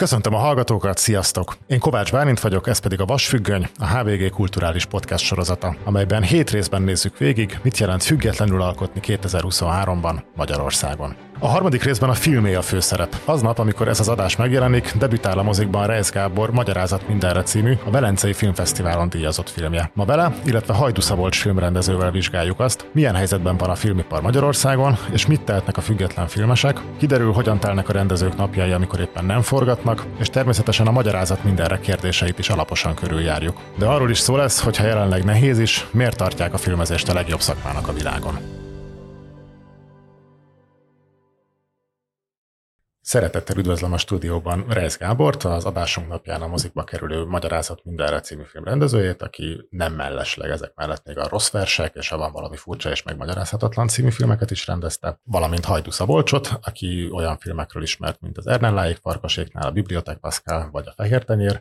Köszöntöm a hallgatókat, sziasztok! Én Kovács Bálint vagyok, ez pedig a Vasfüggöny, a HVG kulturális podcast sorozata, amelyben hét részben nézzük végig, mit jelent függetlenül alkotni 2023-ban Magyarországon. A harmadik részben a filmé a főszerep. Aznap, amikor ez az adás megjelenik, debütál a mozikban Reis Gábor Magyarázat mindenre című, a Velencei Filmfesztiválon díjazott filmje. Ma vele, illetve Hajdu Szabolcs filmrendezővel vizsgáljuk azt, milyen helyzetben van a filmipar Magyarországon, és mit tehetnek a független filmesek, kiderül, hogyan telnek a rendezők napjai, amikor éppen nem forgatnak, és természetesen a magyarázat mindenre kérdéseit is alaposan körüljárjuk. De arról is szó lesz, hogy ha jelenleg nehéz is, miért tartják a filmezést a legjobb szakmának a világon. Szeretettel üdvözlöm a stúdióban Reis Gábort, az adásunk napján a mozikba kerülő Magyarázat mindenre című film rendezőjét, aki nem mellesleg ezek mellett még a Rossz versek és a Van valami furcsa és megmagyarázhatatlan című filmeket is rendezte, valamint Hajdu Szabolcsot, aki olyan filmekről ismert, mint az Ernelláig Farkaséknál, a Bibliotek Pascal vagy a Fehér Tenyér.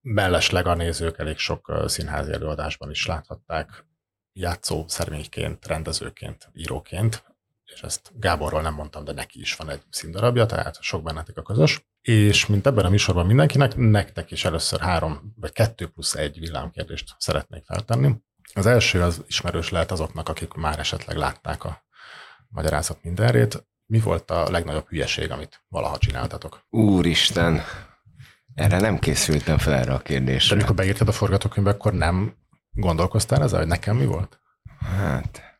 Mellesleg a nézők elég sok színházi előadásban is láthatták, játszó szerményként, rendezőként, íróként, és ezt Gáborról nem mondtam, de neki is van egy színdarabja, tehát sok bennetek a közös. És mint ebben a műsorban mindenkinek, nektek is először három vagy kettő plusz egy villámkérdést szeretnék feltenni. Az első az ismerős lehet azoknak, akik már esetleg látták a magyarázat mindenrét. Mi volt a legnagyobb hülyeség, amit valaha csináltatok? Úristen, erre nem készültem fel erre a kérdésre. De amikor beírtad a forgatókönyvbe, akkor nem gondolkoztál ezzel, hogy nekem mi volt? Hát,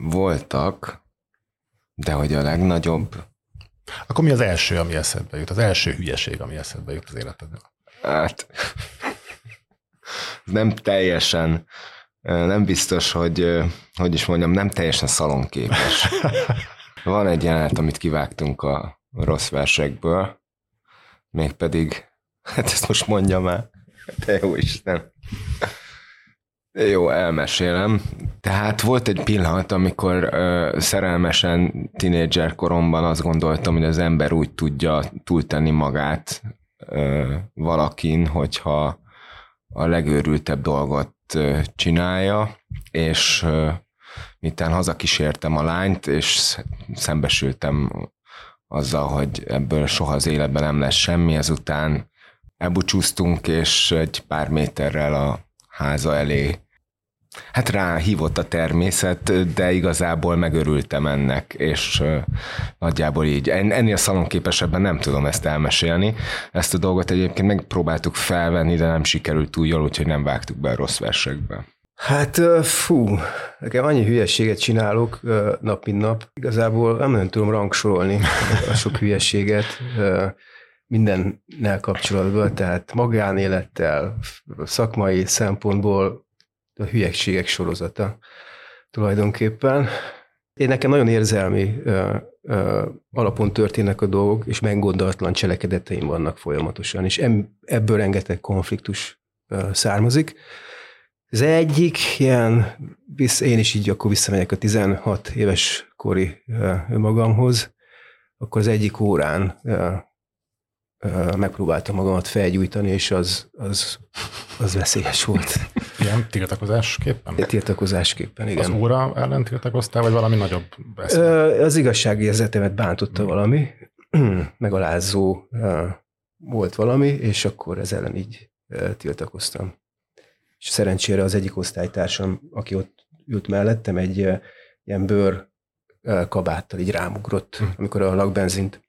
voltak, de hogy a legnagyobb... Akkor mi az első, ami eszedbe jut? Az első hülyeség, ami eszedbe jut az életedben? Hát nem teljesen, nem biztos, hogy, hogy is mondjam, nem teljesen szalonképes. Van egy jelenet, amit kivágtunk a rossz versekből, mégpedig, hát ezt most mondjam el, te jó Isten. Jó, elmesélem. Tehát volt egy pillanat, amikor uh, szerelmesen tinédzser koromban azt gondoltam, hogy az ember úgy tudja túltenni magát uh, valakin, hogyha a legőrültebb dolgot uh, csinálja, és uh, miután hazakísértem a lányt, és szembesültem azzal, hogy ebből soha az életben nem lesz semmi, ezután elbúcsúztunk, és egy pár méterrel a háza elé Hát rá hívott a természet, de igazából megörültem ennek, és nagyjából így. Ennél szalonképesebben nem tudom ezt elmesélni. Ezt a dolgot egyébként megpróbáltuk felvenni, de nem sikerült túl jól, úgyhogy nem vágtuk be a rossz versekbe. Hát fú, nekem annyi hülyeséget csinálok nap mint nap. Igazából nem nagyon tudom rangsorolni a sok hülyeséget mindennel kapcsolatban, tehát magánélettel, szakmai szempontból a hülyegségek sorozata tulajdonképpen. Én nekem nagyon érzelmi ö, ö, alapon történnek a dolgok, és meggondolatlan cselekedeteim vannak folyamatosan, és ebből rengeteg konfliktus ö, származik. Az egyik ilyen, én is így akkor visszamegyek a 16 éves kori magamhoz, akkor az egyik órán megpróbáltam magamat felgyújtani, és az, az, az veszélyes volt. Ilyen tiltakozásképpen? Tiltakozásképpen, igen. Az óra ellen tiltakoztál, vagy valami nagyobb beszél? Az igazságérzetemet bántotta hmm. valami, megalázó volt valami, és akkor ez ellen így tiltakoztam. És szerencsére az egyik osztálytársam, aki ott ült mellettem, egy ilyen bőr kabáttal így rámugrott, hmm. amikor a lakbenzint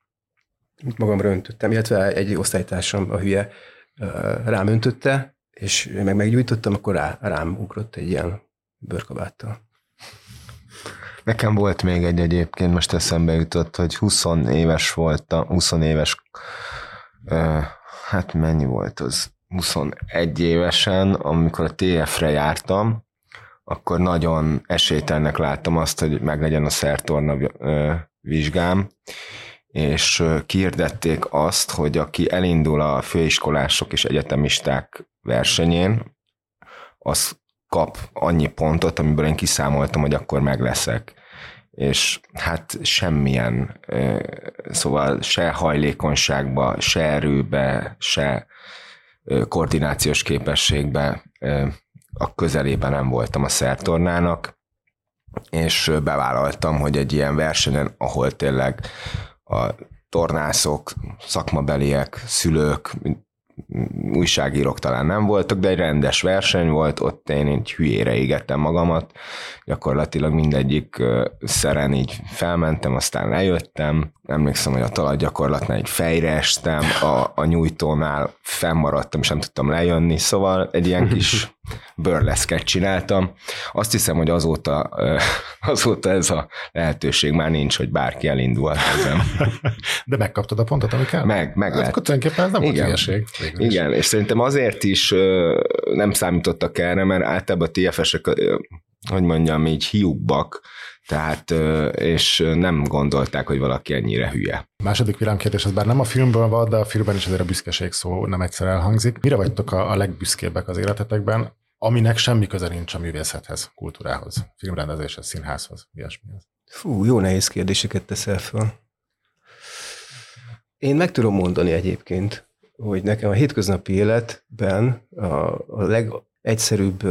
magamra öntöttem, illetve egy osztálytársam, a hülye, rám öntötte, és meg meggyújtottam, akkor rá, rám ugrott egy ilyen bőrkabáttal. Nekem volt még egy egyébként, most eszembe jutott, hogy 20 éves voltam, 20 éves, hát mennyi volt az? 21 évesen, amikor a TF-re jártam, akkor nagyon esélytelnek láttam azt, hogy meglegyen a szertorna vizsgám, és kiirdették azt, hogy aki elindul a főiskolások és egyetemisták versenyén, az kap annyi pontot, amiből én kiszámoltam, hogy akkor meg leszek. És hát semmilyen, szóval se hajlékonyságba, se erőbe, se koordinációs képességbe a közelében nem voltam a szertornának, és bevállaltam, hogy egy ilyen versenyen, ahol tényleg a tornászok, szakmabeliek, szülők, újságírók talán nem voltak, de egy rendes verseny volt, ott én egy hülyére égettem magamat, gyakorlatilag mindegyik szeren így felmentem, aztán lejöttem, emlékszem, hogy a talajgyakorlatnál egy fejre estem, a, a nyújtónál fennmaradtam, és nem tudtam lejönni, szóval egy ilyen kis burleszket csináltam. Azt hiszem, hogy azóta, azóta ez a lehetőség már nincs, hogy bárki elindulhat ezen. De megkaptad a pontot, ami kell? Meg, meg hát, lett. Akkor tulajdonképpen ez nem volt hülyeség. Igen, és szerintem azért is nem számítottak erre, mert általában a TFS-ek, hogy mondjam, így hiúbbak, tehát, és nem gondolták, hogy valaki ennyire hülye. A második villámkérdés, az bár nem a filmből van, de a filmben is azért a büszkeség szó nem egyszer elhangzik. Mire vagytok a, a legbüszkébbek az életetekben, aminek semmi köze nincs a művészethez, kultúrához, filmrendezéshez, színházhoz, ilyesmihez? Fú, jó nehéz kérdéseket teszel fel. Én meg tudom mondani egyébként, hogy nekem a hétköznapi életben a, a legegyszerűbb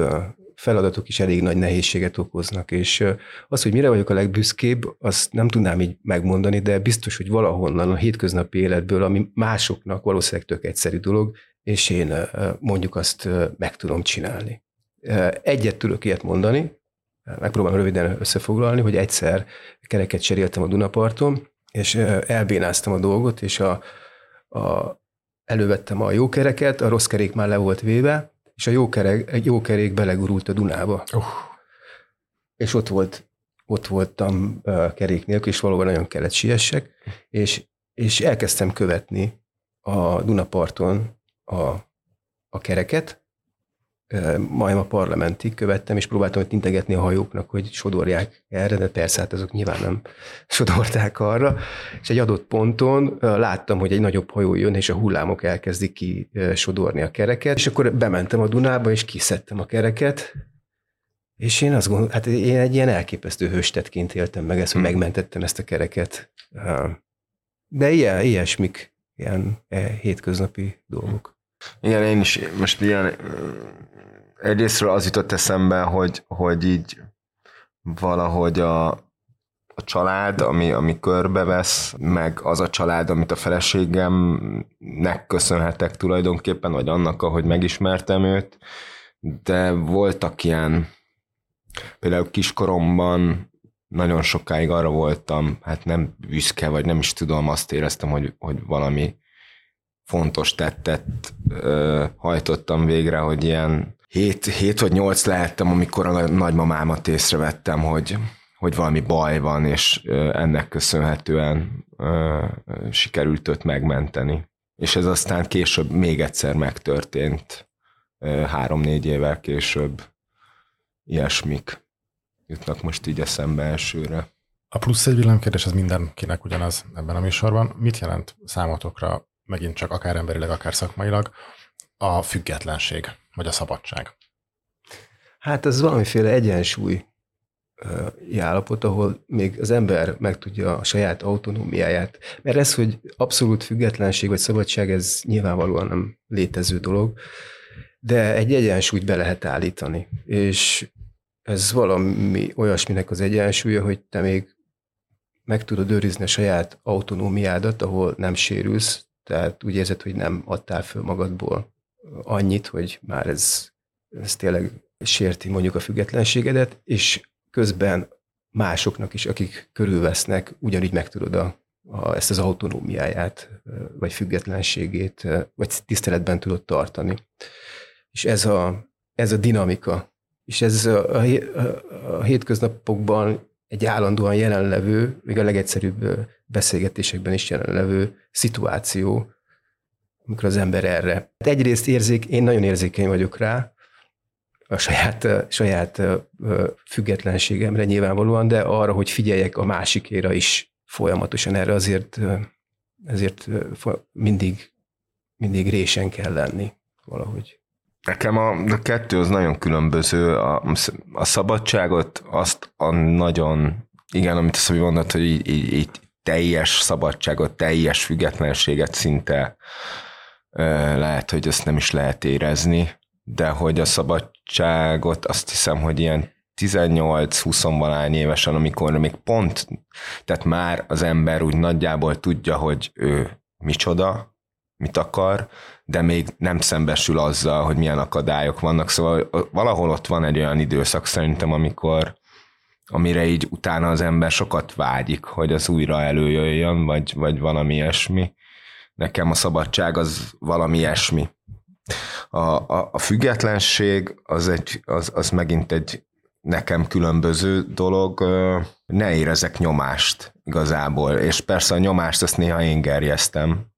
feladatok is elég nagy nehézséget okoznak, és az, hogy mire vagyok a legbüszkébb, azt nem tudnám így megmondani, de biztos, hogy valahonnan a hétköznapi életből, ami másoknak valószínűleg tök egyszerű dolog, és én mondjuk azt meg tudom csinálni. Egyet tudok ilyet mondani, megpróbálom röviden összefoglalni, hogy egyszer kereket cseréltem a Dunaparton, és elbénáztam a dolgot, és a, a, elővettem a jó kereket, a rossz kerék már le volt véve, és a jó, kerek, egy jó kerék belegurult a Dunába. Uh. És ott volt ott voltam uh, kerék nélkül, és valóban nagyon kellett siessek, és, és elkezdtem követni a Dunaparton a, a kereket, majd a parlamentig követtem, és próbáltam hogy integetni a hajóknak, hogy sodorják erre, de persze hát azok nyilván nem sodorták arra. És egy adott ponton láttam, hogy egy nagyobb hajó jön, és a hullámok elkezdik ki sodorni a kereket, és akkor bementem a Dunába, és kiszedtem a kereket, és én azt gondolom, hát én egy ilyen elképesztő hőstetként éltem meg ezt, hogy hmm. megmentettem ezt a kereket. De ilyen, ilyesmik, ilyen e, hétköznapi dolgok. Igen, én is most ilyen egyrésztről az jutott eszembe, hogy, hogy így valahogy a, a család, ami, ami körbevesz, meg az a család, amit a feleségemnek köszönhetek tulajdonképpen, vagy annak, ahogy megismertem őt, de voltak ilyen, például kiskoromban nagyon sokáig arra voltam, hát nem büszke, vagy nem is tudom, azt éreztem, hogy, hogy valami fontos tettet ö, hajtottam végre, hogy ilyen 7, 7 vagy 8 lehettem, amikor a nagymamámat észrevettem, hogy, hogy valami baj van, és ennek köszönhetően ö, sikerült őt megmenteni. És ez aztán később még egyszer megtörtént, három-négy évvel később ilyesmik jutnak most így eszembe elsőre. A plusz egy villámkérdés, ez mindenkinek ugyanaz ebben a műsorban. Mit jelent számotokra, megint csak akár emberileg, akár szakmailag, a függetlenség, vagy a szabadság? Hát ez valamiféle egyensúly állapot, ahol még az ember megtudja a saját autonómiáját. Mert ez, hogy abszolút függetlenség vagy szabadság, ez nyilvánvalóan nem létező dolog, de egy egyensúlyt be lehet állítani. És ez valami olyasminek az egyensúlya, hogy te még meg tudod őrizni a saját autonómiádat, ahol nem sérülsz, tehát úgy érzed, hogy nem adtál föl magadból annyit, hogy már ez, ez tényleg sérti mondjuk a függetlenségedet, és közben másoknak is, akik körülvesznek, ugyanígy meg tudod a, a, ezt az autonómiáját, vagy függetlenségét, vagy tiszteletben tudod tartani. És ez a, ez a dinamika, és ez a, a, a hétköznapokban egy állandóan jelenlevő, még a legegyszerűbb beszélgetésekben is jelenlevő szituáció, amikor az ember erre. Hát egyrészt érzék, én nagyon érzékeny vagyok rá, a saját, saját függetlenségemre nyilvánvalóan, de arra, hogy figyeljek a másikéra is folyamatosan erre azért, ezért mindig, mindig résen kell lenni valahogy. Nekem a, a kettő az nagyon különböző. A, a szabadságot azt a nagyon, igen, amit azt mondod, hogy így, így, így teljes szabadságot, teljes függetlenséget szinte lehet, hogy ezt nem is lehet érezni, de hogy a szabadságot azt hiszem, hogy ilyen 18-20 valány évesen, amikor még pont, tehát már az ember úgy nagyjából tudja, hogy ő micsoda, mit akar, de még nem szembesül azzal, hogy milyen akadályok vannak. Szóval valahol ott van egy olyan időszak szerintem, amikor amire így utána az ember sokat vágyik, hogy az újra előjöjjön, vagy, vagy valami ilyesmi. Nekem a szabadság az valami ilyesmi. A, a, a függetlenség az, egy, az, az megint egy nekem különböző dolog, ne érezek nyomást igazából, és persze a nyomást azt néha én gerjeztem,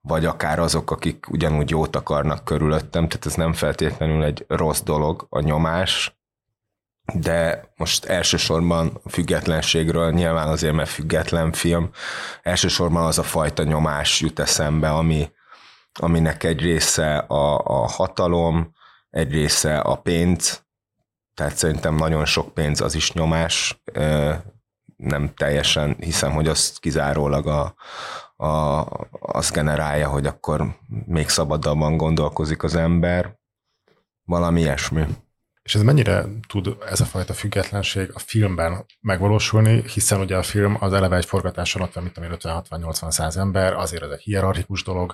vagy akár azok, akik ugyanúgy jót akarnak körülöttem, tehát ez nem feltétlenül egy rossz dolog, a nyomás, de most elsősorban függetlenségről, nyilván azért, mert független film, elsősorban az a fajta nyomás jut eszembe, ami, aminek egy része a, a hatalom, egy része a pénz, tehát szerintem nagyon sok pénz az is nyomás, nem teljesen hiszem, hogy az kizárólag a, a, az generálja, hogy akkor még szabadabban gondolkozik az ember, valami ilyesmi. És ez mennyire tud ez a fajta függetlenség a filmben megvalósulni, hiszen ugye a film az eleve egy forgatáson ott van, mint amíg 50-60-80-100 ember, azért ez egy hierarchikus dolog.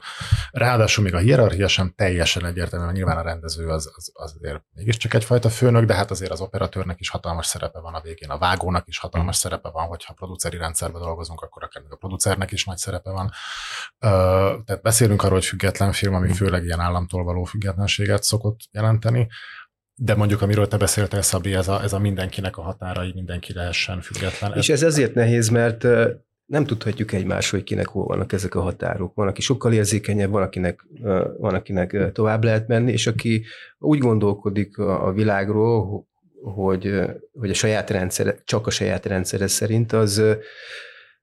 Ráadásul még a hierarchia sem teljesen egyértelmű, mert nyilván a rendező az, az, az azért mégiscsak egyfajta főnök, de hát azért az operatőrnek is hatalmas szerepe van a végén, a vágónak is hatalmas szerepe van, hogyha produceri rendszerben dolgozunk, akkor akár még a producernek is nagy szerepe van. Tehát beszélünk arról, hogy független film, ami főleg ilyen államtól való függetlenséget szokott jelenteni, de mondjuk, amiről te beszéltél, Szabi, ez a, ez a mindenkinek a határai, mindenki lehessen független. És ez azért nehéz, mert nem tudhatjuk egymás, hogy kinek hol vannak ezek a határok. Van, aki sokkal érzékenyebb, van, akinek, van, akinek tovább lehet menni, és aki úgy gondolkodik a világról, hogy, hogy a saját rendszere, csak a saját rendszere szerint, az,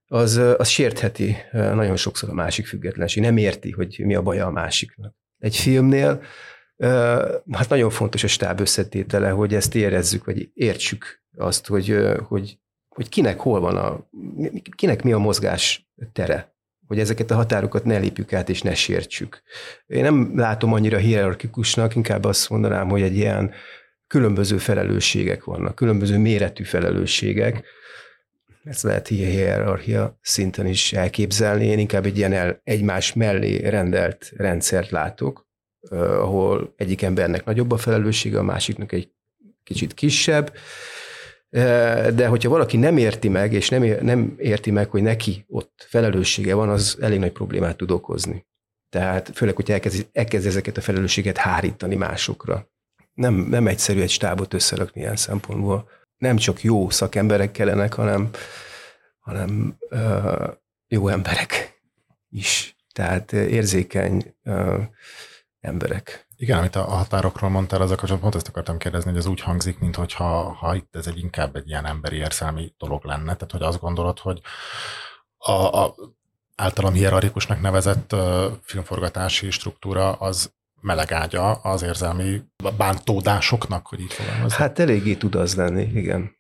az, az sértheti nagyon sokszor a másik függetlenség. Nem érti, hogy mi a baja a másiknak. Egy filmnél hát nagyon fontos a stáb összetétele, hogy ezt érezzük, vagy értsük azt, hogy, hogy, hogy kinek hol van a, kinek mi a mozgás tere, hogy ezeket a határokat ne lépjük át és ne sértsük. Én nem látom annyira hierarchikusnak, inkább azt mondanám, hogy egy ilyen különböző felelősségek vannak, különböző méretű felelősségek, ezt lehet hierarchia szinten is elképzelni. Én inkább egy ilyen el, egymás mellé rendelt rendszert látok, ahol egyik embernek nagyobb a felelőssége, a másiknak egy kicsit kisebb, de hogyha valaki nem érti meg, és nem, nem érti meg, hogy neki ott felelőssége van, az elég nagy problémát tud okozni. Tehát főleg, hogy elkezd, elkezd ezeket a felelősséget hárítani másokra. Nem, nem egyszerű egy stábot összerakni ilyen szempontból. Nem csak jó szakemberek kellenek, hanem, hanem uh, jó emberek is. Tehát érzékeny uh, emberek. Igen, amit a határokról mondtál, az kapcsolatban pont ezt akartam kérdezni, hogy ez úgy hangzik, mintha ha itt ez egy inkább egy ilyen emberi érzelmi dolog lenne, tehát hogy azt gondolod, hogy a, a általam hierarchikusnak nevezett uh, filmforgatási struktúra az melegágya az érzelmi bántódásoknak, hogy így fogalmazom. Hát eléggé tud az lenni, igen.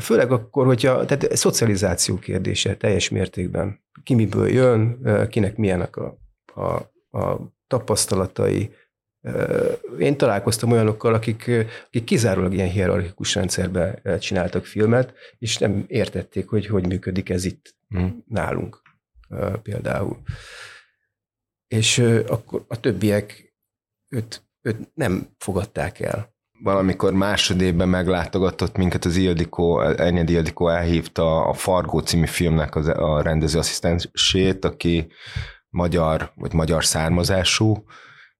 Főleg akkor, hogyha, tehát szocializáció kérdése teljes mértékben. Ki miből jön, kinek milyenek a, a, a tapasztalatai. Én találkoztam olyanokkal, akik, akik kizárólag ilyen hierarchikus rendszerben csináltak filmet, és nem értették, hogy hogy működik ez itt hmm. nálunk például. És akkor a többiek őt, őt nem fogadták el. Valamikor másodében meglátogatott minket az Ildikó, Enyedi Ildikó elhívta a Fargó című filmnek az, a rendezőasszisztensét, aki magyar, vagy magyar származású,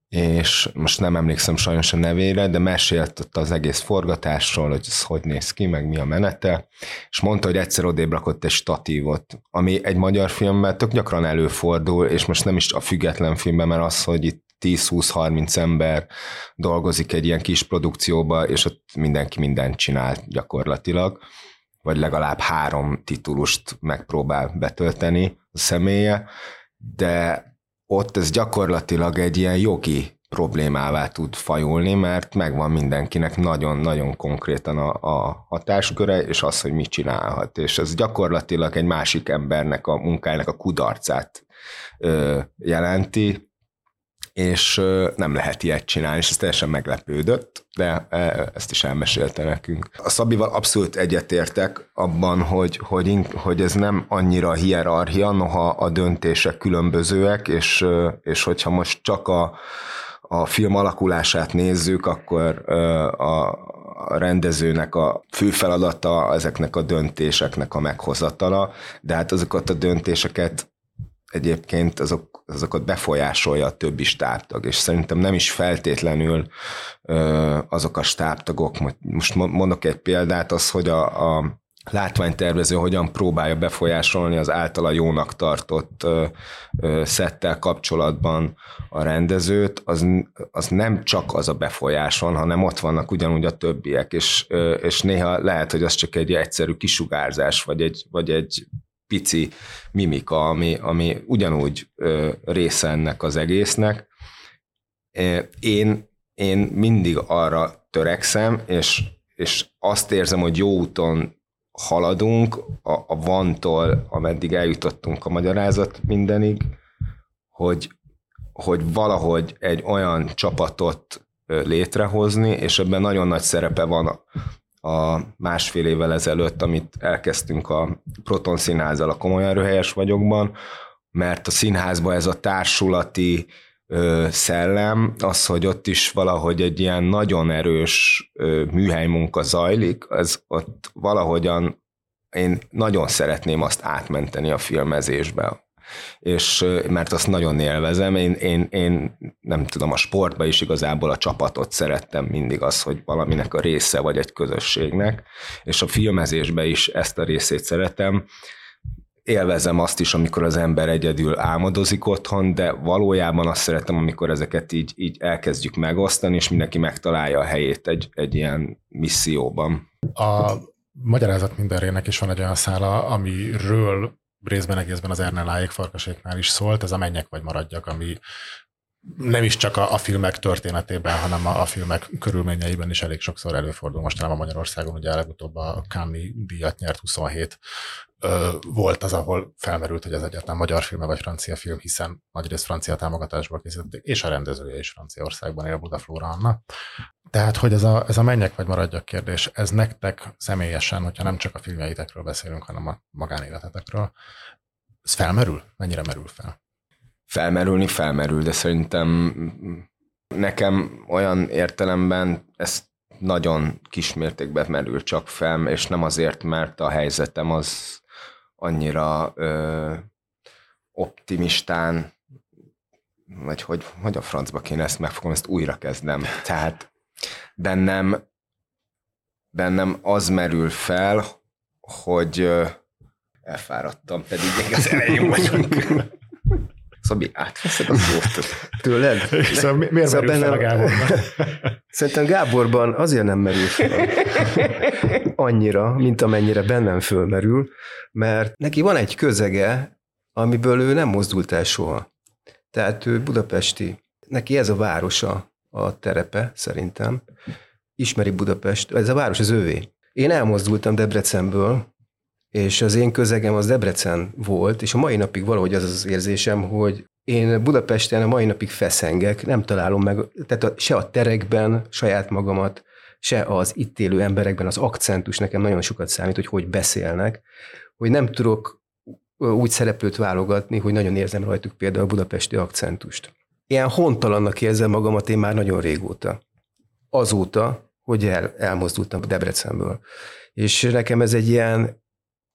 és most nem emlékszem sajnos a nevére, de mesélt ott az egész forgatásról, hogy ez hogy néz ki, meg mi a menete, és mondta, hogy egyszer odébb rakott egy statívot, ami egy magyar filmben tök gyakran előfordul, és most nem is a független filmben, mert az, hogy itt 10-20-30 ember dolgozik egy ilyen kis produkcióba, és ott mindenki mindent csinál gyakorlatilag, vagy legalább három titulust megpróbál betölteni a személye, de ott ez gyakorlatilag egy ilyen jogi problémává tud fajulni, mert megvan mindenkinek nagyon-nagyon konkrétan a, a hatásköre, és az, hogy mit csinálhat. És ez gyakorlatilag egy másik embernek a munkájának a kudarcát ö, jelenti, és nem lehet ilyet csinálni, és ez teljesen meglepődött, de ezt is elmesélte nekünk. A Szabival abszolút egyetértek abban, hogy, hogy, hogy ez nem annyira hierarchia, noha a döntések különbözőek, és, és hogyha most csak a, a film alakulását nézzük, akkor a, a rendezőnek a fő feladata ezeknek a döntéseknek a meghozatala, de hát azokat a döntéseket egyébként azok, azokat befolyásolja a többi stábtag, és szerintem nem is feltétlenül ö, azok a stábtagok, most mondok egy példát, az, hogy a, a látványtervező hogyan próbálja befolyásolni az általa jónak tartott ö, ö, szettel kapcsolatban a rendezőt, az, az nem csak az a befolyás van, hanem ott vannak ugyanúgy a többiek, és, ö, és néha lehet, hogy az csak egy egyszerű kisugárzás, vagy egy, vagy egy pici mimika, ami, ami ugyanúgy ö, része ennek az egésznek. Én, én mindig arra törekszem, és, és azt érzem, hogy jó úton haladunk a, a vantól, ameddig eljutottunk a magyarázat mindenig, hogy, hogy valahogy egy olyan csapatot létrehozni, és ebben nagyon nagy szerepe van a másfél évvel ezelőtt, amit elkezdtünk a Proton Színházzal a Komolyan Röhelyes vagyokban, mert a színházban ez a társulati ö, szellem, az, hogy ott is valahogy egy ilyen nagyon erős ö, műhelymunka zajlik, az ott valahogyan én nagyon szeretném azt átmenteni a filmezésbe, és mert azt nagyon élvezem, én, én, én nem tudom, a sportba is igazából a csapatot szerettem mindig az, hogy valaminek a része vagy egy közösségnek, és a filmezésbe is ezt a részét szeretem, élvezem azt is, amikor az ember egyedül álmodozik otthon, de valójában azt szeretem, amikor ezeket így, így elkezdjük megosztani, és mindenki megtalálja a helyét egy, egy ilyen misszióban. A magyarázat mindenrének is van egy olyan szála, amiről részben egészben az Erneláék farkaséknál is szólt, ez a mennyek vagy maradjak, ami nem is csak a, a filmek történetében, hanem a, a filmek körülményeiben is elég sokszor előfordul. Mostanában Magyarországon ugye legutóbb a Cannes díjat nyert 27 ö, volt az, ahol felmerült, hogy ez egyáltalán magyar film vagy francia film, hiszen nagyrészt francia támogatásból készítették, és a rendezője is Franciaországban él, Budaflóra Anna. Tehát, hogy ez a, ez a mennyek vagy maradjak kérdés, ez nektek személyesen, hogyha nem csak a filmjeitekről beszélünk, hanem a magánéletetekről, ez felmerül? Mennyire merül fel? Felmerülni felmerül, de szerintem nekem olyan értelemben ez nagyon kismértékben merül csak fel, és nem azért, mert a helyzetem az annyira ö, optimistán, vagy hogy, hogy a francba kéne ezt megfogom, ezt újra kezdem. Tehát bennem, bennem az merül fel, hogy elfáradtam, pedig még az elején vagyunk. Szabi, átveszed a szót tőled? Szóval mi, miért szóval merül fel a Gáborban? Szerintem Gáborban azért nem merül fel annyira, mint amennyire bennem fölmerül, mert neki van egy közege, amiből ő nem mozdult el soha. Tehát ő budapesti. Neki ez a városa, a terepe, szerintem. Ismeri Budapest, ez a város az ővé. Én elmozdultam Debrecenből, és az én közegem az Debrecen volt, és a mai napig valahogy az az érzésem, hogy én Budapesten a mai napig feszengek, nem találom meg, tehát a, se a terekben saját magamat, se az itt élő emberekben az akcentus nekem nagyon sokat számít, hogy hogy beszélnek, hogy nem tudok úgy szereplőt válogatni, hogy nagyon érzem rajtuk például a budapesti akcentust. Ilyen hontalannak érzem magamat én már nagyon régóta. Azóta, hogy el, elmozdultam Debrecenből. És nekem ez egy ilyen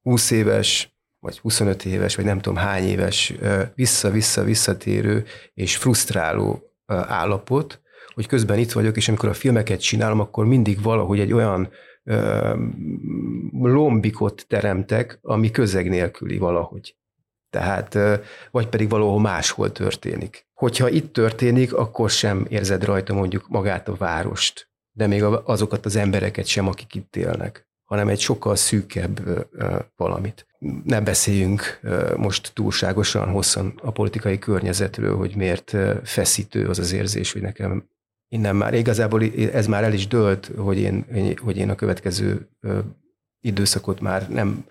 20 éves, vagy 25 éves, vagy nem tudom hány éves vissza-vissza-visszatérő és frusztráló állapot, hogy közben itt vagyok, és amikor a filmeket csinálom, akkor mindig valahogy egy olyan lombikot teremtek, ami közeg nélküli valahogy. Tehát, vagy pedig valahol máshol történik. Hogyha itt történik, akkor sem érzed rajta mondjuk magát a várost, de még azokat az embereket sem, akik itt élnek hanem egy sokkal szűkebb valamit. Ne beszéljünk most túlságosan hosszan a politikai környezetről, hogy miért feszítő az az érzés, hogy nekem innen már igazából ez már el is dölt, hogy én, hogy én a következő időszakot már nem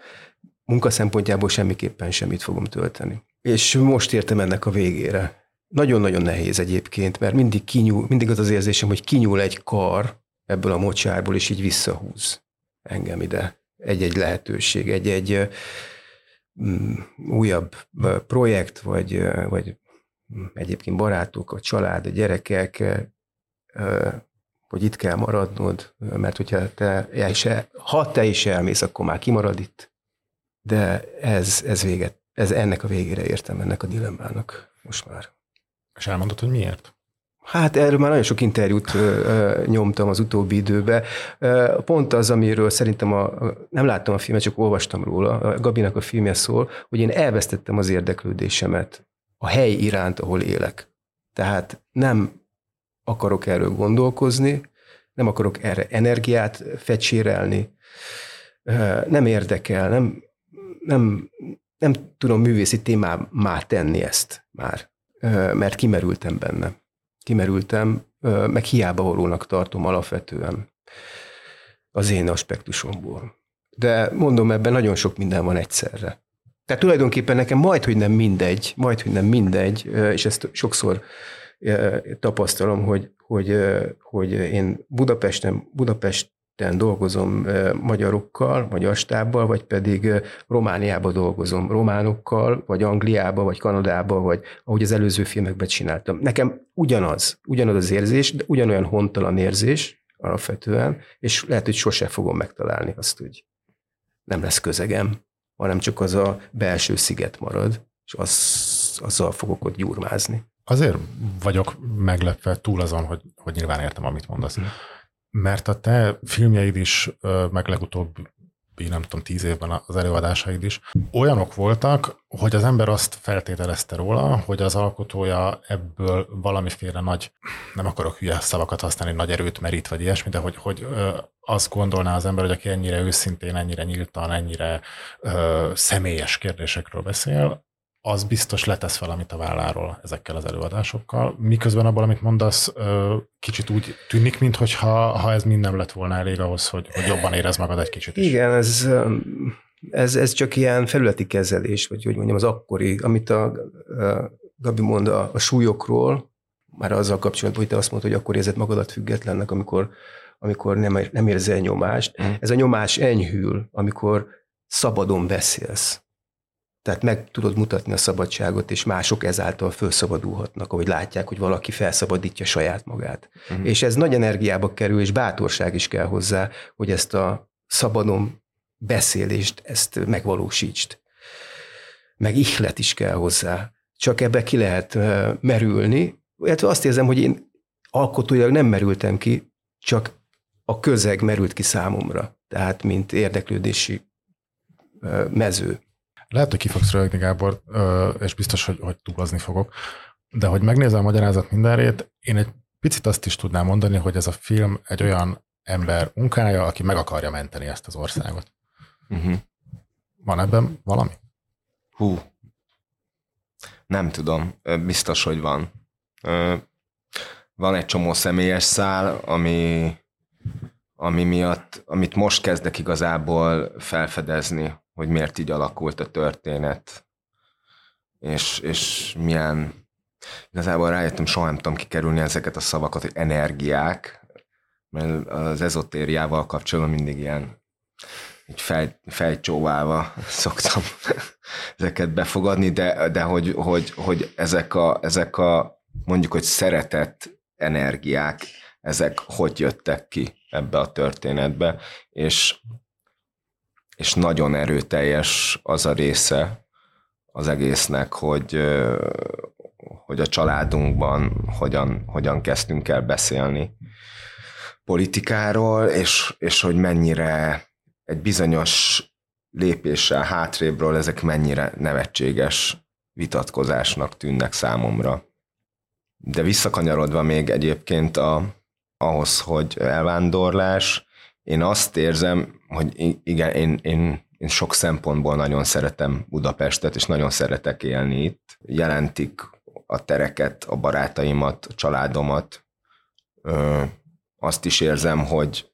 munka szempontjából semmiképpen semmit fogom tölteni. És most értem ennek a végére. nagyon-nagyon nehéz egyébként, mert mindig, kinyúl, mindig az az érzésem, hogy kinyúl egy kar ebből a mocsárból, és így visszahúz engem ide. Egy-egy lehetőség, egy-egy mm, újabb projekt, vagy, vagy egyébként barátok, a család, a gyerekek, hogy itt kell maradnod, mert hogyha te, is el, ha te is elmész, akkor már kimarad itt. De ez, ez véget, ez ennek a végére értem, ennek a dilemmának most már. És elmondod, hogy miért? Hát erről már nagyon sok interjút ö, nyomtam az utóbbi időben. Pont az, amiről szerintem a, nem láttam a filmet, csak olvastam róla, a Gabinak a filmje szól, hogy én elvesztettem az érdeklődésemet a hely iránt, ahol élek. Tehát nem akarok erről gondolkozni, nem akarok erre energiát fecsérelni, nem érdekel, nem, nem, nem tudom művészi témá tenni ezt már, mert kimerültem benne. Kimerültem, meg hiába valónak tartom alapvetően az én aspektusomból. De mondom, ebben nagyon sok minden van egyszerre. Tehát tulajdonképpen nekem majd, hogy nem mindegy, majd, hogy nem mindegy, és ezt sokszor tapasztalom, hogy, hogy, hogy én Budapesten, Budapesten dolgozom magyarokkal, magyar stábbal, vagy pedig Romániába dolgozom románokkal, vagy Angliába, vagy Kanadába, vagy ahogy az előző filmekben csináltam. Nekem ugyanaz, ugyanaz az érzés, de ugyanolyan hontalan érzés alapvetően, és lehet, hogy sose fogom megtalálni azt, hogy nem lesz közegem, hanem csak az a belső sziget marad, és az, azzal fogok ott gyurmázni. Azért vagyok meglepve túl azon, hogy, hogy nyilván értem, amit mondasz. Mm. Mert a te filmjeid is, meg legutóbb nem tudom, tíz évben az előadásaid is, olyanok voltak, hogy az ember azt feltételezte róla, hogy az alkotója ebből valamiféle nagy, nem akarok hülye szavakat használni, nagy erőt merít, vagy ilyesmi, de hogy, hogy azt gondolná az ember, hogy aki ennyire őszintén, ennyire nyíltan, ennyire ö, személyes kérdésekről beszél, az biztos letesz valamit a válláról ezekkel az előadásokkal, miközben abban, amit mondasz, kicsit úgy tűnik, mintha ha ez mind nem lett volna elég ahhoz, hogy, hogy jobban érez magad egy kicsit is. Igen, ez, ez, ez csak ilyen felületi kezelés, vagy hogy mondjam, az akkori, amit a, a Gabi mond a, a súlyokról, már azzal kapcsolatban, hogy te azt mondod, hogy akkor érzed magadat függetlennek, amikor, amikor nem, nem érzel nyomást. Mm. Ez a nyomás enyhül, amikor szabadon beszélsz tehát meg tudod mutatni a szabadságot, és mások ezáltal felszabadulhatnak, ahogy látják, hogy valaki felszabadítja saját magát. Uh-huh. És ez nagy energiába kerül, és bátorság is kell hozzá, hogy ezt a szabadon beszélést, ezt megvalósítsd. Meg ihlet is kell hozzá. Csak ebbe ki lehet merülni. Illetve azt érzem, hogy én alkotóilag nem merültem ki, csak a közeg merült ki számomra. Tehát, mint érdeklődési mező. Lehet, hogy ki fogsz rögni, Gábor, és biztos, hogy, hogy túlozni fogok, de hogy megnézem a magyarázat mindenrét, én egy picit azt is tudnám mondani, hogy ez a film egy olyan ember munkája, aki meg akarja menteni ezt az országot. Uh-huh. Van ebben valami? Hú, nem tudom. Biztos, hogy van. Van egy csomó személyes szál, ami, ami miatt, amit most kezdek igazából felfedezni, hogy miért így alakult a történet, és, és milyen, igazából rájöttem, soha nem tudom kikerülni ezeket a szavakat, hogy energiák, mert az ezotériával kapcsolatban mindig ilyen így fej, fejcsóválva szoktam ezeket befogadni, de, de hogy, hogy, hogy ezek, a, ezek a mondjuk, hogy szeretett energiák, ezek hogy jöttek ki ebbe a történetbe, és és nagyon erőteljes az a része az egésznek, hogy, hogy a családunkban hogyan, hogyan kezdtünk el beszélni politikáról, és, és hogy mennyire egy bizonyos lépéssel hátrébről ezek mennyire nevetséges vitatkozásnak tűnnek számomra. De visszakanyarodva még egyébként a, ahhoz, hogy elvándorlás, én azt érzem, hogy igen, én, én, én sok szempontból nagyon szeretem Budapestet, és nagyon szeretek élni itt. Jelentik a tereket, a barátaimat, a családomat. Ö, azt is érzem, hogy,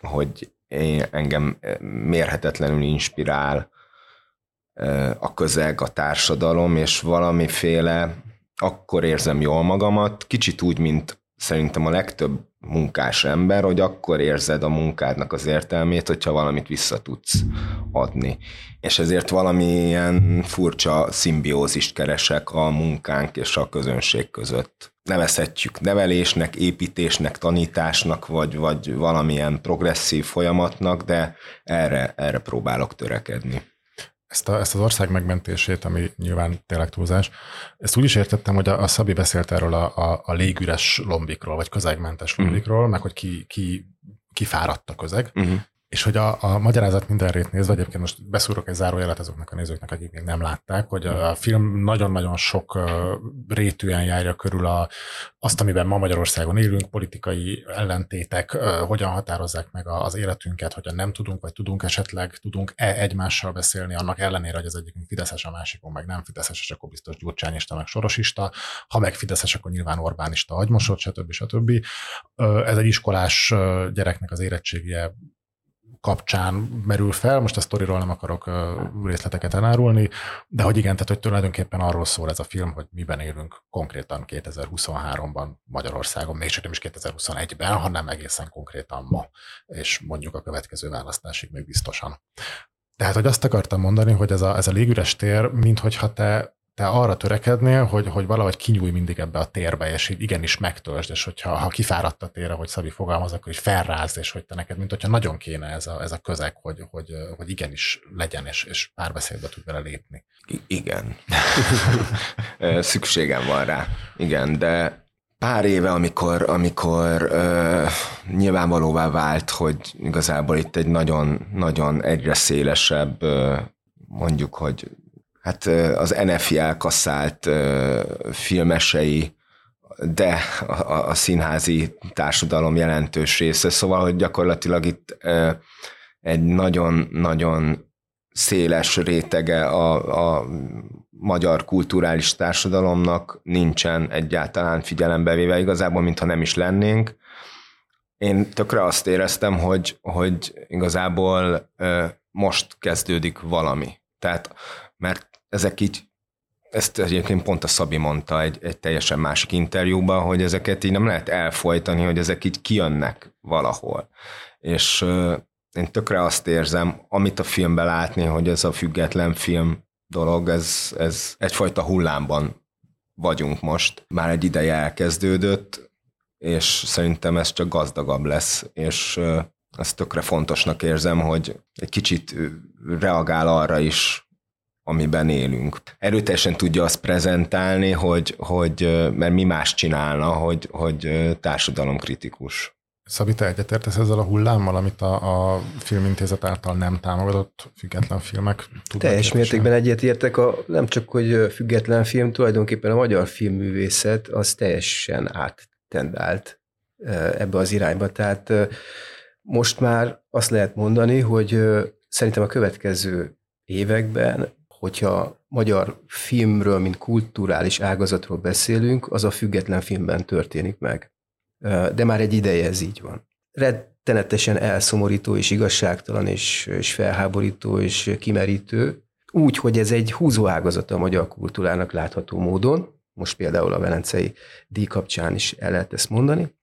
hogy én, engem mérhetetlenül inspirál a közeg, a társadalom, és valamiféle akkor érzem jól magamat, kicsit úgy, mint szerintem a legtöbb munkás ember, hogy akkor érzed a munkádnak az értelmét, hogyha valamit vissza tudsz adni. És ezért valamilyen furcsa szimbiózist keresek a munkánk és a közönség között. Nevezhetjük nevelésnek, építésnek, tanításnak, vagy, vagy valamilyen progresszív folyamatnak, de erre, erre próbálok törekedni ezt, a, ezt az ország megmentését, ami nyilván tényleg túlzás, ezt úgy is értettem, hogy a, a Szabi beszélt erről a, a, a légüres lombikról, vagy közegmentes lombikról, uh-huh. meg hogy ki, ki, kifáradt a közeg, uh-huh. És hogy a, a magyarázat mindenrét nézve, egyébként most beszúrok egy zárójelet azoknak a nézőknek, akik még nem látták, hogy a film nagyon-nagyon sok rétűen járja körül a, azt, amiben ma Magyarországon élünk, politikai ellentétek, hogyan határozzák meg az életünket, hogyan nem tudunk, vagy tudunk esetleg, tudunk-e egymással beszélni, annak ellenére, hogy az egyik fideszes, a másikon meg nem fideszes, és akkor biztos gyurcsányista, meg sorosista, ha meg fideszes, akkor nyilván Orbánista, agymosott, stb. stb. Ez egy iskolás gyereknek az érettségie kapcsán merül fel, most a sztoriról nem akarok részleteket elárulni, de hogy igen, tehát hogy tulajdonképpen arról szól ez a film, hogy miben élünk konkrétan 2023-ban Magyarországon, még csak nem is 2021-ben, hanem egészen konkrétan ma, és mondjuk a következő választásig még biztosan. Tehát, hogy azt akartam mondani, hogy ez a, ez a légüres tér, minthogyha te te arra törekednél, hogy, hogy valahogy kinyúj mindig ebbe a térbe, és így igenis megtöltsd, és hogyha ha kifáradt a térre, hogy Szabi fogalmaz, akkor is felrázd, és hogy te neked, mint hogyha nagyon kéne ez a, ez a közeg, hogy, hogy, hogy igenis legyen, és, és párbeszédbe tud vele lépni. I- igen. Szükségem van rá. Igen, de pár éve, amikor, amikor uh, nyilvánvalóvá vált, hogy igazából itt egy nagyon, nagyon egyre szélesebb, uh, mondjuk, hogy hát az NFI elkasszált filmesei, de a, a színházi társadalom jelentős része, szóval, hogy gyakorlatilag itt egy nagyon-nagyon széles rétege a, a magyar kulturális társadalomnak nincsen egyáltalán figyelembe véve, igazából, mintha nem is lennénk. Én tökre azt éreztem, hogy, hogy igazából most kezdődik valami. Tehát, mert ezek így, ezt egyébként pont a Szabi mondta egy, egy teljesen másik interjúban, hogy ezeket így nem lehet elfolytani, hogy ezek így kijönnek valahol. És uh, én tökre azt érzem, amit a filmben látni, hogy ez a független film dolog, ez, ez egyfajta hullámban vagyunk most. Már egy ideje elkezdődött, és szerintem ez csak gazdagabb lesz, és uh, ezt tökre fontosnak érzem, hogy egy kicsit reagál arra is, amiben élünk. Erőteljesen tudja azt prezentálni, hogy, hogy mert mi más csinálna, hogy, hogy társadalomkritikus. Szabi, te egyetértesz ezzel a hullámmal, amit a, a filmintézet által nem támogatott független filmek tudnak Teljes mértékben egyetértek, a, nem csak, hogy független film, tulajdonképpen a magyar filmművészet az teljesen áttendált ebbe az irányba. Tehát most már azt lehet mondani, hogy szerintem a következő években hogyha magyar filmről, mint kulturális ágazatról beszélünk, az a független filmben történik meg. De már egy ideje ez így van. Rettenetesen elszomorító és igazságtalan és, és felháborító és kimerítő, úgy, hogy ez egy húzóágazat a magyar kultúrának látható módon, most például a Velencei díj kapcsán is el lehet ezt mondani.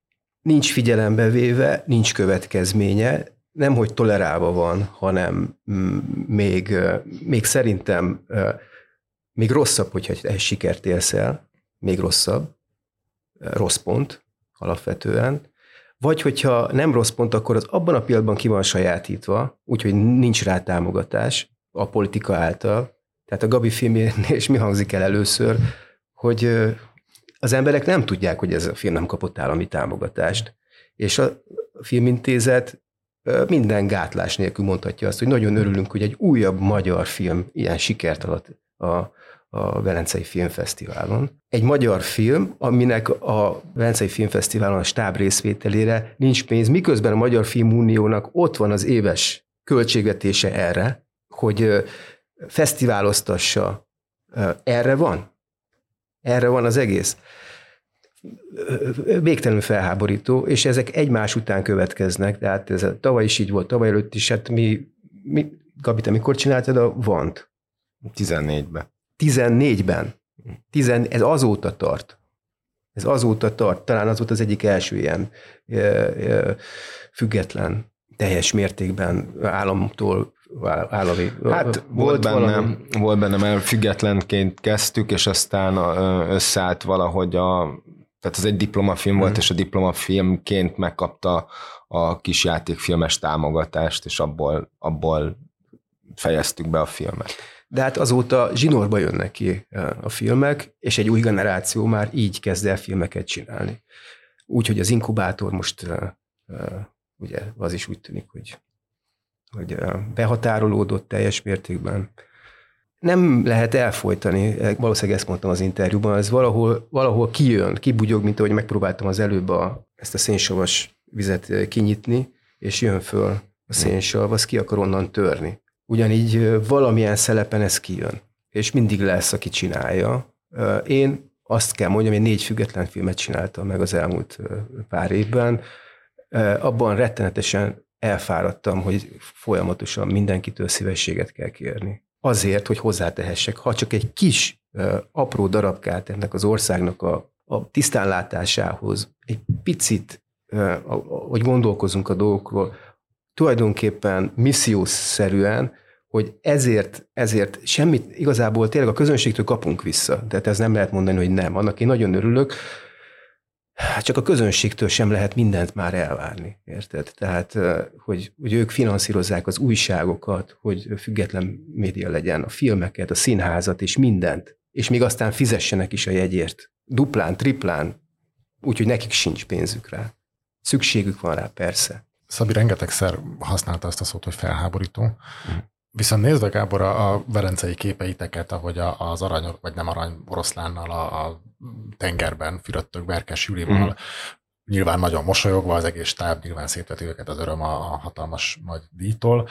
Nincs figyelembe véve, nincs következménye, nem hogy tolerálva van, hanem mm, még, még szerintem még rosszabb, hogyha egy sikert élsz el, még rosszabb, rossz pont alapvetően, vagy hogyha nem rossz pont, akkor az abban a pillanatban ki van sajátítva, úgyhogy nincs rá támogatás a politika által. Tehát a Gabi filmjénél is mi hangzik el először, hogy az emberek nem tudják, hogy ez a film nem kapott állami támogatást. És a filmintézet minden gátlás nélkül mondhatja azt, hogy nagyon örülünk, hogy egy újabb magyar film ilyen sikert alatt a, a Velencei Filmfesztiválon. Egy magyar film, aminek a Velencei Filmfesztiválon a stáb részvételére nincs pénz, miközben a Magyar Filmuniónak ott van az éves költségvetése erre, hogy fesztiváloztassa. Erre van? Erre van az egész végtelenül felháborító, és ezek egymás után következnek, tehát ez a, tavaly is így volt, tavaly előtt is, hát mi, mi Gabi, te mikor csináltad a Vant? 14-ben. 14-ben. Tizen, ez azóta tart. Ez azóta tart. Talán az volt az egyik első ilyen ö, ö, független, teljes mértékben államtól állami. Hát volt, volt benne, valami... volt benne, mert függetlenként kezdtük, és aztán összeállt valahogy a tehát ez egy diplomafilm volt, mm. és a diplomafilmként megkapta a kis játékfilmes támogatást, és abból, abból fejeztük be a filmet. De hát azóta zsinórba jönnek ki a filmek, és egy új generáció már így kezd el filmeket csinálni. Úgyhogy az inkubátor most ugye az is úgy tűnik, hogy, hogy behatárolódott teljes mértékben nem lehet elfolytani, valószínűleg ezt mondtam az interjúban, ez valahol, valahol kijön, kibugyog, mint ahogy megpróbáltam az előbb a, ezt a szénsavas vizet kinyitni, és jön föl a szénsav, az ki akar onnan törni. Ugyanígy valamilyen szelepen ez kijön, és mindig lesz, aki csinálja. Én azt kell mondjam, hogy négy független filmet csináltam meg az elmúlt pár évben. Abban rettenetesen elfáradtam, hogy folyamatosan mindenkitől szívességet kell kérni azért, hogy hozzátehessek, ha csak egy kis, apró darabkát ennek az országnak a, a tisztánlátásához, egy picit, hogy gondolkozunk a dolgokról, tulajdonképpen missziószerűen, hogy ezért, ezért semmit, igazából tényleg a közönségtől kapunk vissza. Tehát ez nem lehet mondani, hogy nem. Annak én nagyon örülök, csak a közönségtől sem lehet mindent már elvárni, érted? Tehát, hogy, hogy ők finanszírozzák az újságokat, hogy független média legyen, a filmeket, a színházat és mindent, és még aztán fizessenek is a jegyért. Duplán, triplán, úgyhogy nekik sincs pénzük rá. Szükségük van rá, persze. Szabi rengetegszer használta azt a szót, hogy felháborító. Viszont nézve Gábor a, verencei képeiteket, ahogy a, az arany, vagy nem arany oroszlánnal a, a tengerben füröttök Berkes Julival, mm. nyilván nagyon mosolyogva, az egész táb nyilván szétveti őket az öröm a, a hatalmas nagy díjtól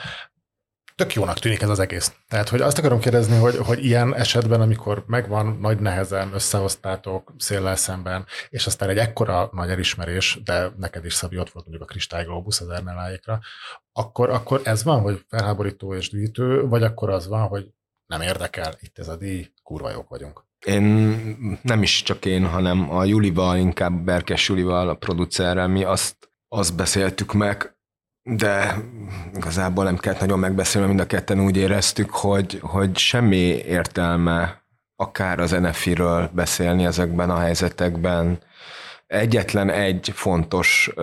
tök jónak tűnik ez az egész. Tehát, hogy azt akarom kérdezni, hogy, hogy ilyen esetben, amikor megvan, nagy nehezen összehoztátok széllel szemben, és aztán egy ekkora nagy elismerés, de neked is Szabi, ott volt mondjuk a Kristály Globus az Erneláékra, akkor, akkor ez van, hogy felháborító és dűjtő, vagy akkor az van, hogy nem érdekel, itt ez a díj, kurva jók vagyunk. Én nem is csak én, hanem a Julival, inkább Berkes Julival, a producerrel, mi azt, azt beszéltük meg, de igazából nem kellett nagyon megbeszélni, mind a ketten úgy éreztük, hogy, hogy semmi értelme akár az NFI-ről beszélni ezekben a helyzetekben. Egyetlen egy fontos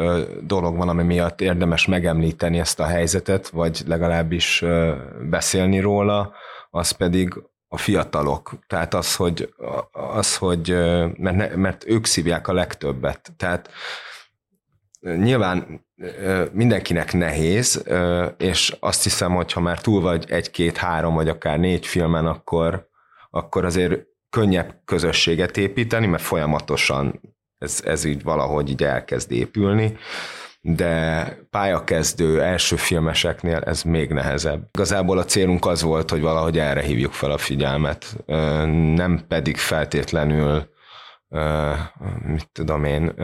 dolog van, ami miatt érdemes megemlíteni ezt a helyzetet, vagy legalábbis beszélni róla, az pedig a fiatalok. Tehát az, hogy, az, hogy mert, ne, mert ők szívják a legtöbbet. Tehát nyilván mindenkinek nehéz, és azt hiszem, hogy ha már túl vagy egy-két-három, vagy akár négy filmen, akkor, akkor azért könnyebb közösséget építeni, mert folyamatosan ez, ez így valahogy így elkezd épülni, de pályakezdő első filmeseknél ez még nehezebb. Igazából a célunk az volt, hogy valahogy erre hívjuk fel a figyelmet, nem pedig feltétlenül mit tudom én,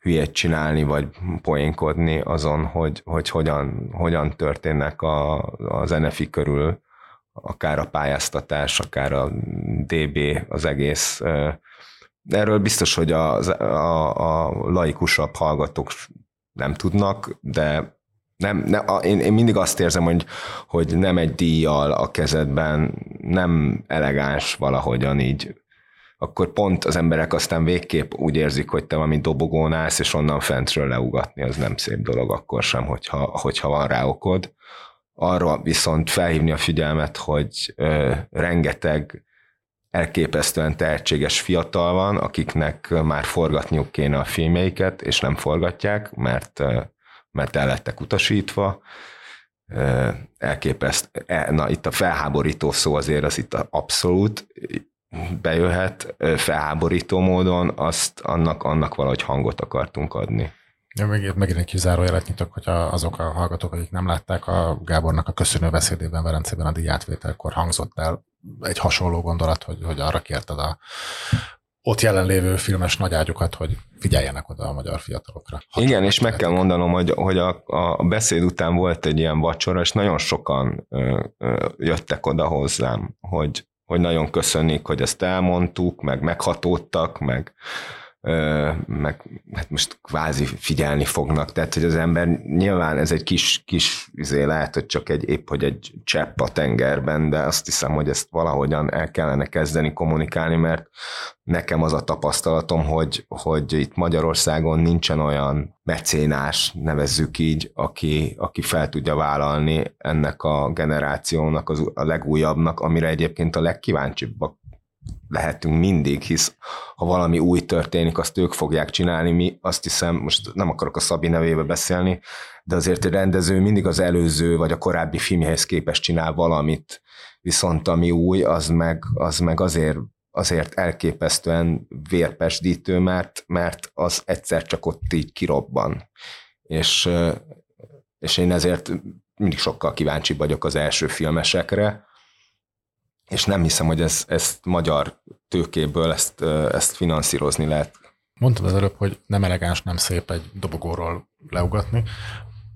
hülyet csinálni, vagy poénkodni azon, hogy, hogy hogyan, hogyan történnek a, az NFI körül akár a pályáztatás, akár a DB, az egész. Erről biztos, hogy a, a, a laikusabb hallgatók nem tudnak, de nem, ne, a, én, én mindig azt érzem, hogy, hogy nem egy díjjal a kezedben, nem elegáns valahogyan így akkor pont az emberek aztán végképp úgy érzik, hogy te valami dobogón állsz, és onnan fentről leugatni, az nem szép dolog akkor sem, hogyha, hogyha van rá okod. Arra viszont felhívni a figyelmet, hogy ö, rengeteg elképesztően tehetséges fiatal van, akiknek már forgatniuk kéne a filmjeiket, és nem forgatják, mert, mert el lettek utasítva. Elképeszt, e, na itt a felháborító szó azért az itt abszolút, bejöhet felháborító módon, azt annak, annak valahogy hangot akartunk adni. Ja, megint, megint egy kizárójelet nyitok, hogy azok a hallgatók, akik nem látták, a Gábornak a köszönő beszédében Velencében a díjátvételkor hangzott el egy hasonló gondolat, hogy, hogy arra kérted a ott jelenlévő filmes nagyágyukat, hogy figyeljenek oda a magyar fiatalokra. Igen, és meg kell mondanom, hogy, hogy a, a beszéd után volt egy ilyen vacsora, és nagyon sokan ö, ö, jöttek oda hozzám, hogy, hogy nagyon köszönnék, hogy ezt elmondtuk, meg meghatódtak, meg, meg hát most kvázi figyelni fognak, tehát hogy az ember nyilván ez egy kis, kis izé lehet, hogy csak egy épp, hogy egy csepp a tengerben, de azt hiszem, hogy ezt valahogyan el kellene kezdeni kommunikálni, mert nekem az a tapasztalatom, hogy, hogy itt Magyarországon nincsen olyan mecénás, nevezzük így, aki, aki fel tudja vállalni ennek a generációnak, az, a legújabbnak, amire egyébként a legkíváncsibbak lehetünk mindig, hisz ha valami új történik, azt ők fogják csinálni. Mi azt hiszem, most nem akarok a Szabi nevébe beszélni, de azért egy rendező mindig az előző vagy a korábbi filmjehez képest csinál valamit, viszont ami új, az meg, az meg azért azért elképesztően vérpesdítő, mert, mert az egyszer csak ott így kirobban. És, és én ezért mindig sokkal kíváncsi vagyok az első filmesekre, és nem hiszem, hogy ez, ezt magyar tőkéből ezt, ezt finanszírozni lehet. Mondtad az előbb, hogy nem elegáns, nem szép egy dobogóról leugatni,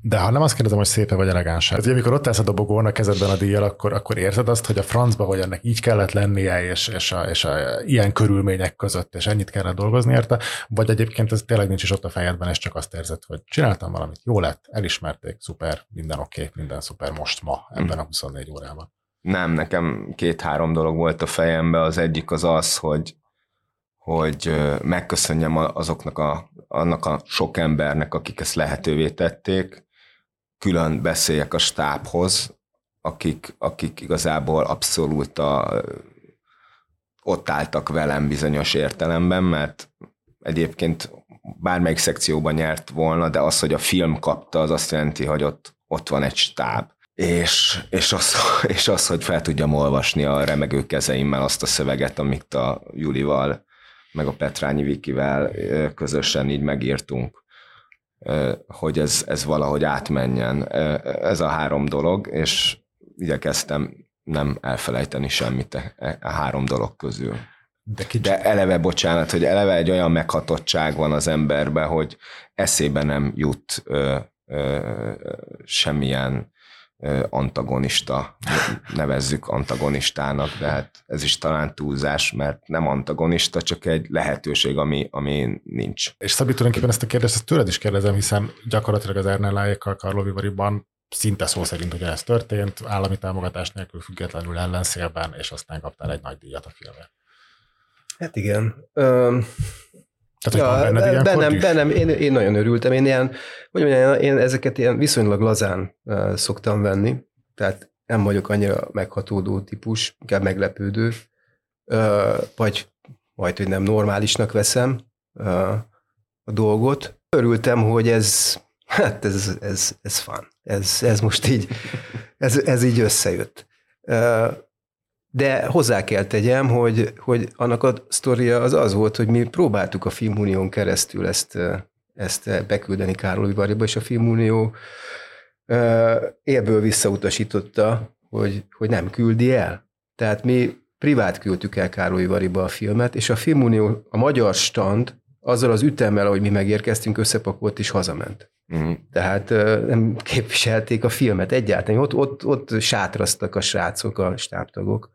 de ha nem azt kérdezem, hogy szép vagy elegáns, hát, amikor ott állsz a dobogón a kezedben a díjjal, akkor, akkor érzed azt, hogy a francba, hogy ennek így kellett lennie, és, és, a, és a, ilyen körülmények között, és ennyit kellett dolgozni érte, vagy egyébként ez tényleg nincs is ott a fejedben, és csak azt érzed, hogy csináltam valamit, jó lett, elismerték, szuper, minden oké, okay, minden szuper most ma, ebben a 24 órában. Nem, nekem két-három dolog volt a fejembe. Az egyik az az, hogy, hogy megköszönjem azoknak a, annak a sok embernek, akik ezt lehetővé tették, külön beszéljek a stábhoz, akik, akik igazából abszolút a, ott álltak velem bizonyos értelemben, mert egyébként bármelyik szekcióban nyert volna, de az, hogy a film kapta, az azt jelenti, hogy ott, ott van egy stáb és, és, az, és az, hogy fel tudjam olvasni a remegő kezeimmel azt a szöveget, amit a Julival, meg a Petrányi Vikivel közösen így megírtunk, hogy ez, ez valahogy átmenjen. Ez a három dolog, és igyekeztem nem elfelejteni semmit a, e, e, a három dolog közül. De, kicsit... De eleve, bocsánat, hogy eleve egy olyan meghatottság van az emberbe, hogy eszébe nem jut ö, ö, semmilyen antagonista, nevezzük antagonistának, de hát ez is talán túlzás, mert nem antagonista, csak egy lehetőség, ami, ami nincs. És Szabi, tulajdonképpen ezt a kérdést ezt tőled is kérdezem, hiszen gyakorlatilag az Ernelláékkal Karlo Vivariban szinte szó szerint, hogy ez történt, állami támogatás nélkül függetlenül ellenszélben, és aztán kaptál egy nagy díjat a filmre. Hát igen. Um, tehát, ja, benned bennem, bennem, én, én nagyon örültem. Én ilyen, hogy mondjam, én ezeket ilyen viszonylag lazán uh, szoktam venni, tehát nem vagyok annyira meghatódó típus, inkább meglepődő, uh, vagy majd, hogy nem normálisnak veszem uh, a dolgot. Örültem, hogy ez, hát ez, ez, ez fan. Ez, ez most így, ez, ez így összejött. Uh, de hozzá kell tegyem, hogy, hogy annak a sztoria az az volt, hogy mi próbáltuk a Filmunión keresztül ezt, ezt beküldeni Károly Variba, és a Filmunió élből visszautasította, hogy, hogy nem küldi el. Tehát mi privát küldtük el Károly Variba a filmet, és a Filmunió, a magyar stand azzal az ütemmel, ahogy mi megérkeztünk, összepakolt és hazament. Uh-huh. Tehát nem képviselték a filmet egyáltalán. Ott, ott, ott sátraztak a srácok, a stábtagok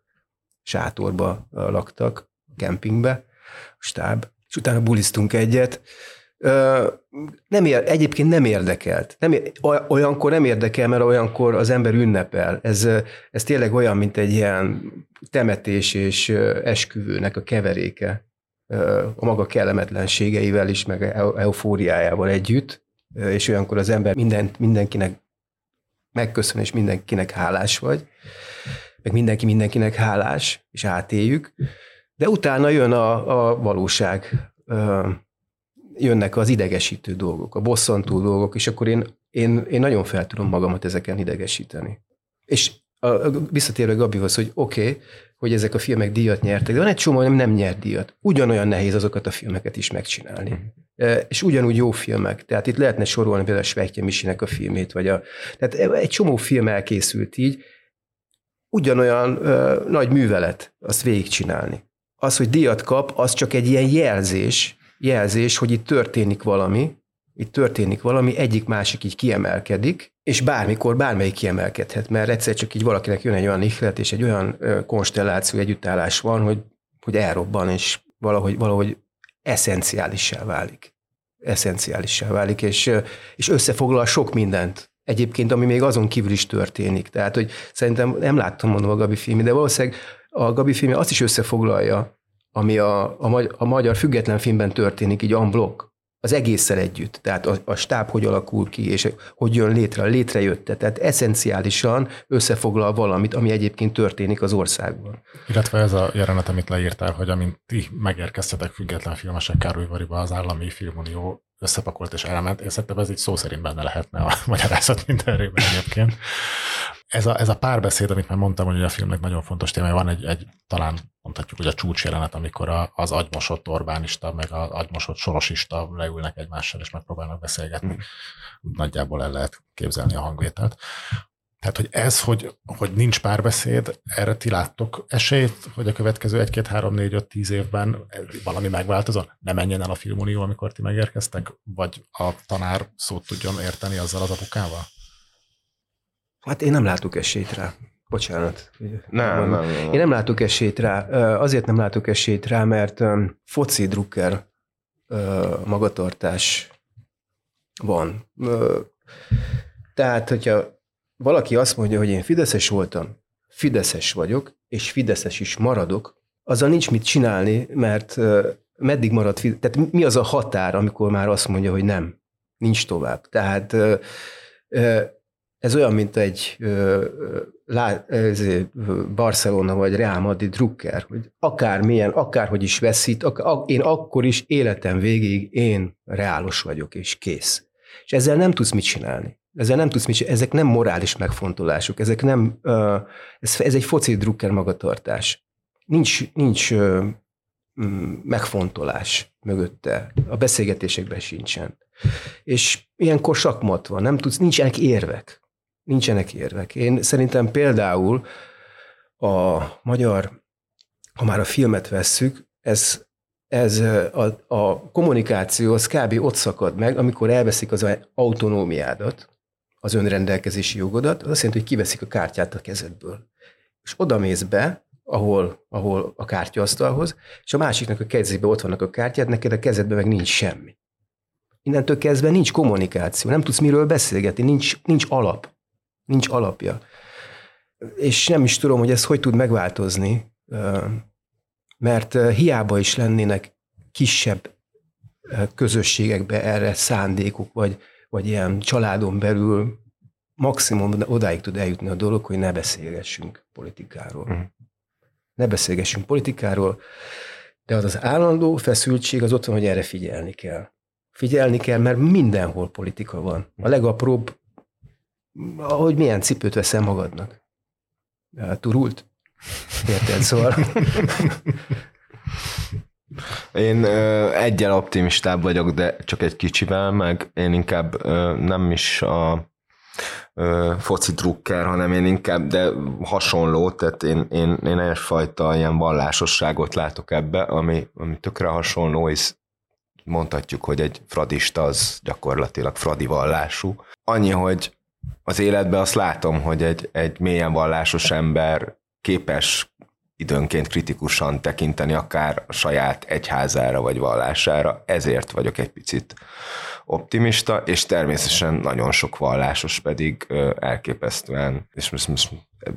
sátorba laktak, kempingbe, a stáb, és utána bulisztunk egyet. Nem ér, egyébként nem érdekelt. Nem, olyankor nem érdekel, mert olyankor az ember ünnepel. Ez, ez tényleg olyan, mint egy ilyen temetés és esküvőnek a keveréke a maga kellemetlenségeivel is, meg eufóriájával együtt, és olyankor az ember mindent, mindenkinek megköszön, és mindenkinek hálás vagy meg mindenki mindenkinek hálás, és átéljük, de utána jön a, a valóság, jönnek az idegesítő dolgok, a bosszantó dolgok, és akkor én, én, én nagyon fel tudom magamat ezeken idegesíteni. És a, visszatérve Gabihoz, hogy oké, okay, hogy ezek a filmek díjat nyertek, de van egy csomó, nem, nem nyert díjat. Ugyanolyan nehéz azokat a filmeket is megcsinálni. És ugyanúgy jó filmek. Tehát itt lehetne sorolni például a Svejtje Misinek a filmét, vagy a, tehát egy csomó film elkészült így, ugyanolyan ö, nagy művelet azt végigcsinálni. Az, hogy díjat kap, az csak egy ilyen jelzés, jelzés, hogy itt történik valami, itt történik valami, egyik másik így kiemelkedik, és bármikor bármelyik kiemelkedhet, mert egyszer csak így valakinek jön egy olyan ihlet, és egy olyan konstelláció, együttállás van, hogy, hogy elrobban, és valahogy, valahogy eszenciálissá válik. Eszenciálissá válik, és, és összefoglal sok mindent. Egyébként, ami még azon kívül is történik. Tehát, hogy szerintem nem láttam mondom a Gabi filmi, de valószínűleg a Gabi filmi azt is összefoglalja, ami a, a, a magyar független filmben történik, így unblock az egésszel együtt. Tehát a, a stáb hogy alakul ki, és hogy jön létre, létrejötte. Tehát eszenciálisan összefoglal valamit, ami egyébként történik az országban. Illetve ez a jelenet, amit leírtál, hogy amint ti megérkeztetek független filmesek Károlyvariba, az állami filmunió összepakolt és elment. Én szerintem ez így szó szerint benne lehetne a magyarázat mindenrében egyébként ez a, ez a párbeszéd, amit már mondtam, hogy a filmnek nagyon fontos témája, van egy, egy talán mondhatjuk, hogy a csúcsjelenet, amikor a, az agymosott Orbánista, meg az agymosott Sorosista leülnek egymással, és megpróbálnak beszélgetni. Úgy nagyjából el lehet képzelni a hangvételt. Tehát, hogy ez, hogy, hogy nincs párbeszéd, erre ti láttok esélyt, hogy a következő egy, két, három, négy, öt, tíz évben valami megváltozon? Ne menjen el a Filmunió, amikor ti megérkeztek? Vagy a tanár szót tudjon érteni azzal az apukával? Hát én nem látok esélyt rá. Bocsánat. Nem, nem, nem. Én nem látok esélyt rá. Azért nem látok esélyt rá, mert foci drukker magatartás van. Tehát, hogyha valaki azt mondja, hogy én Fideszes voltam, Fideszes vagyok, és Fideszes is maradok, azzal nincs mit csinálni, mert meddig marad Tehát mi az a határ, amikor már azt mondja, hogy nem, nincs tovább. Tehát ez olyan, mint egy Barcelona vagy Real Madrid drukker, hogy akármilyen, akárhogy is veszít, én akkor is életem végig én reálos vagyok, és kész. És ezzel nem tudsz mit csinálni. Ezzel nem tudsz mit. Ezek nem morális megfontolások, ezek nem, ez, ez egy foci drukker magatartás. Nincs, nincs megfontolás mögötte. A beszélgetésekben sincsen. És ilyenkor sakmat van, nem tudsz, nincsenek érvek nincsenek érvek. Én szerintem például a magyar, ha már a filmet vesszük, ez, ez a, a kommunikáció az kb. ott szakad meg, amikor elveszik az autonómiádat, az önrendelkezési jogodat, az azt jelenti, hogy kiveszik a kártyát a kezedből. És oda mész be, ahol, ahol a kártyaasztalhoz, és a másiknak a kezébe ott vannak a kártyát, neked a kezedben meg nincs semmi. Innentől kezdve nincs kommunikáció, nem tudsz miről beszélgetni, nincs, nincs alap nincs alapja. És nem is tudom, hogy ez hogy tud megváltozni, mert hiába is lennének kisebb közösségekbe erre szándékuk, vagy, vagy ilyen családon belül maximum odáig tud eljutni a dolog, hogy ne beszélgessünk politikáról. Uh-huh. Ne beszélgessünk politikáról, de az az állandó feszültség az ott van, hogy erre figyelni kell. Figyelni kell, mert mindenhol politika van. A legapróbb hogy milyen cipőt veszel magadnak. Turult? Érted? Szóval... Én ö, egyel optimistább vagyok, de csak egy kicsivel, meg én inkább ö, nem is a ö, foci drukker, hanem én inkább, de hasonló, tehát én, én, én egyfajta ilyen vallásosságot látok ebbe, ami, ami tökre hasonló, és mondhatjuk, hogy egy fradista az gyakorlatilag fradi vallású. Annyi, hogy az életben azt látom, hogy egy, egy mélyen vallásos ember képes időnként kritikusan tekinteni akár a saját egyházára vagy vallására, ezért vagyok egy picit optimista, és természetesen nagyon sok vallásos pedig elképesztően, és most, most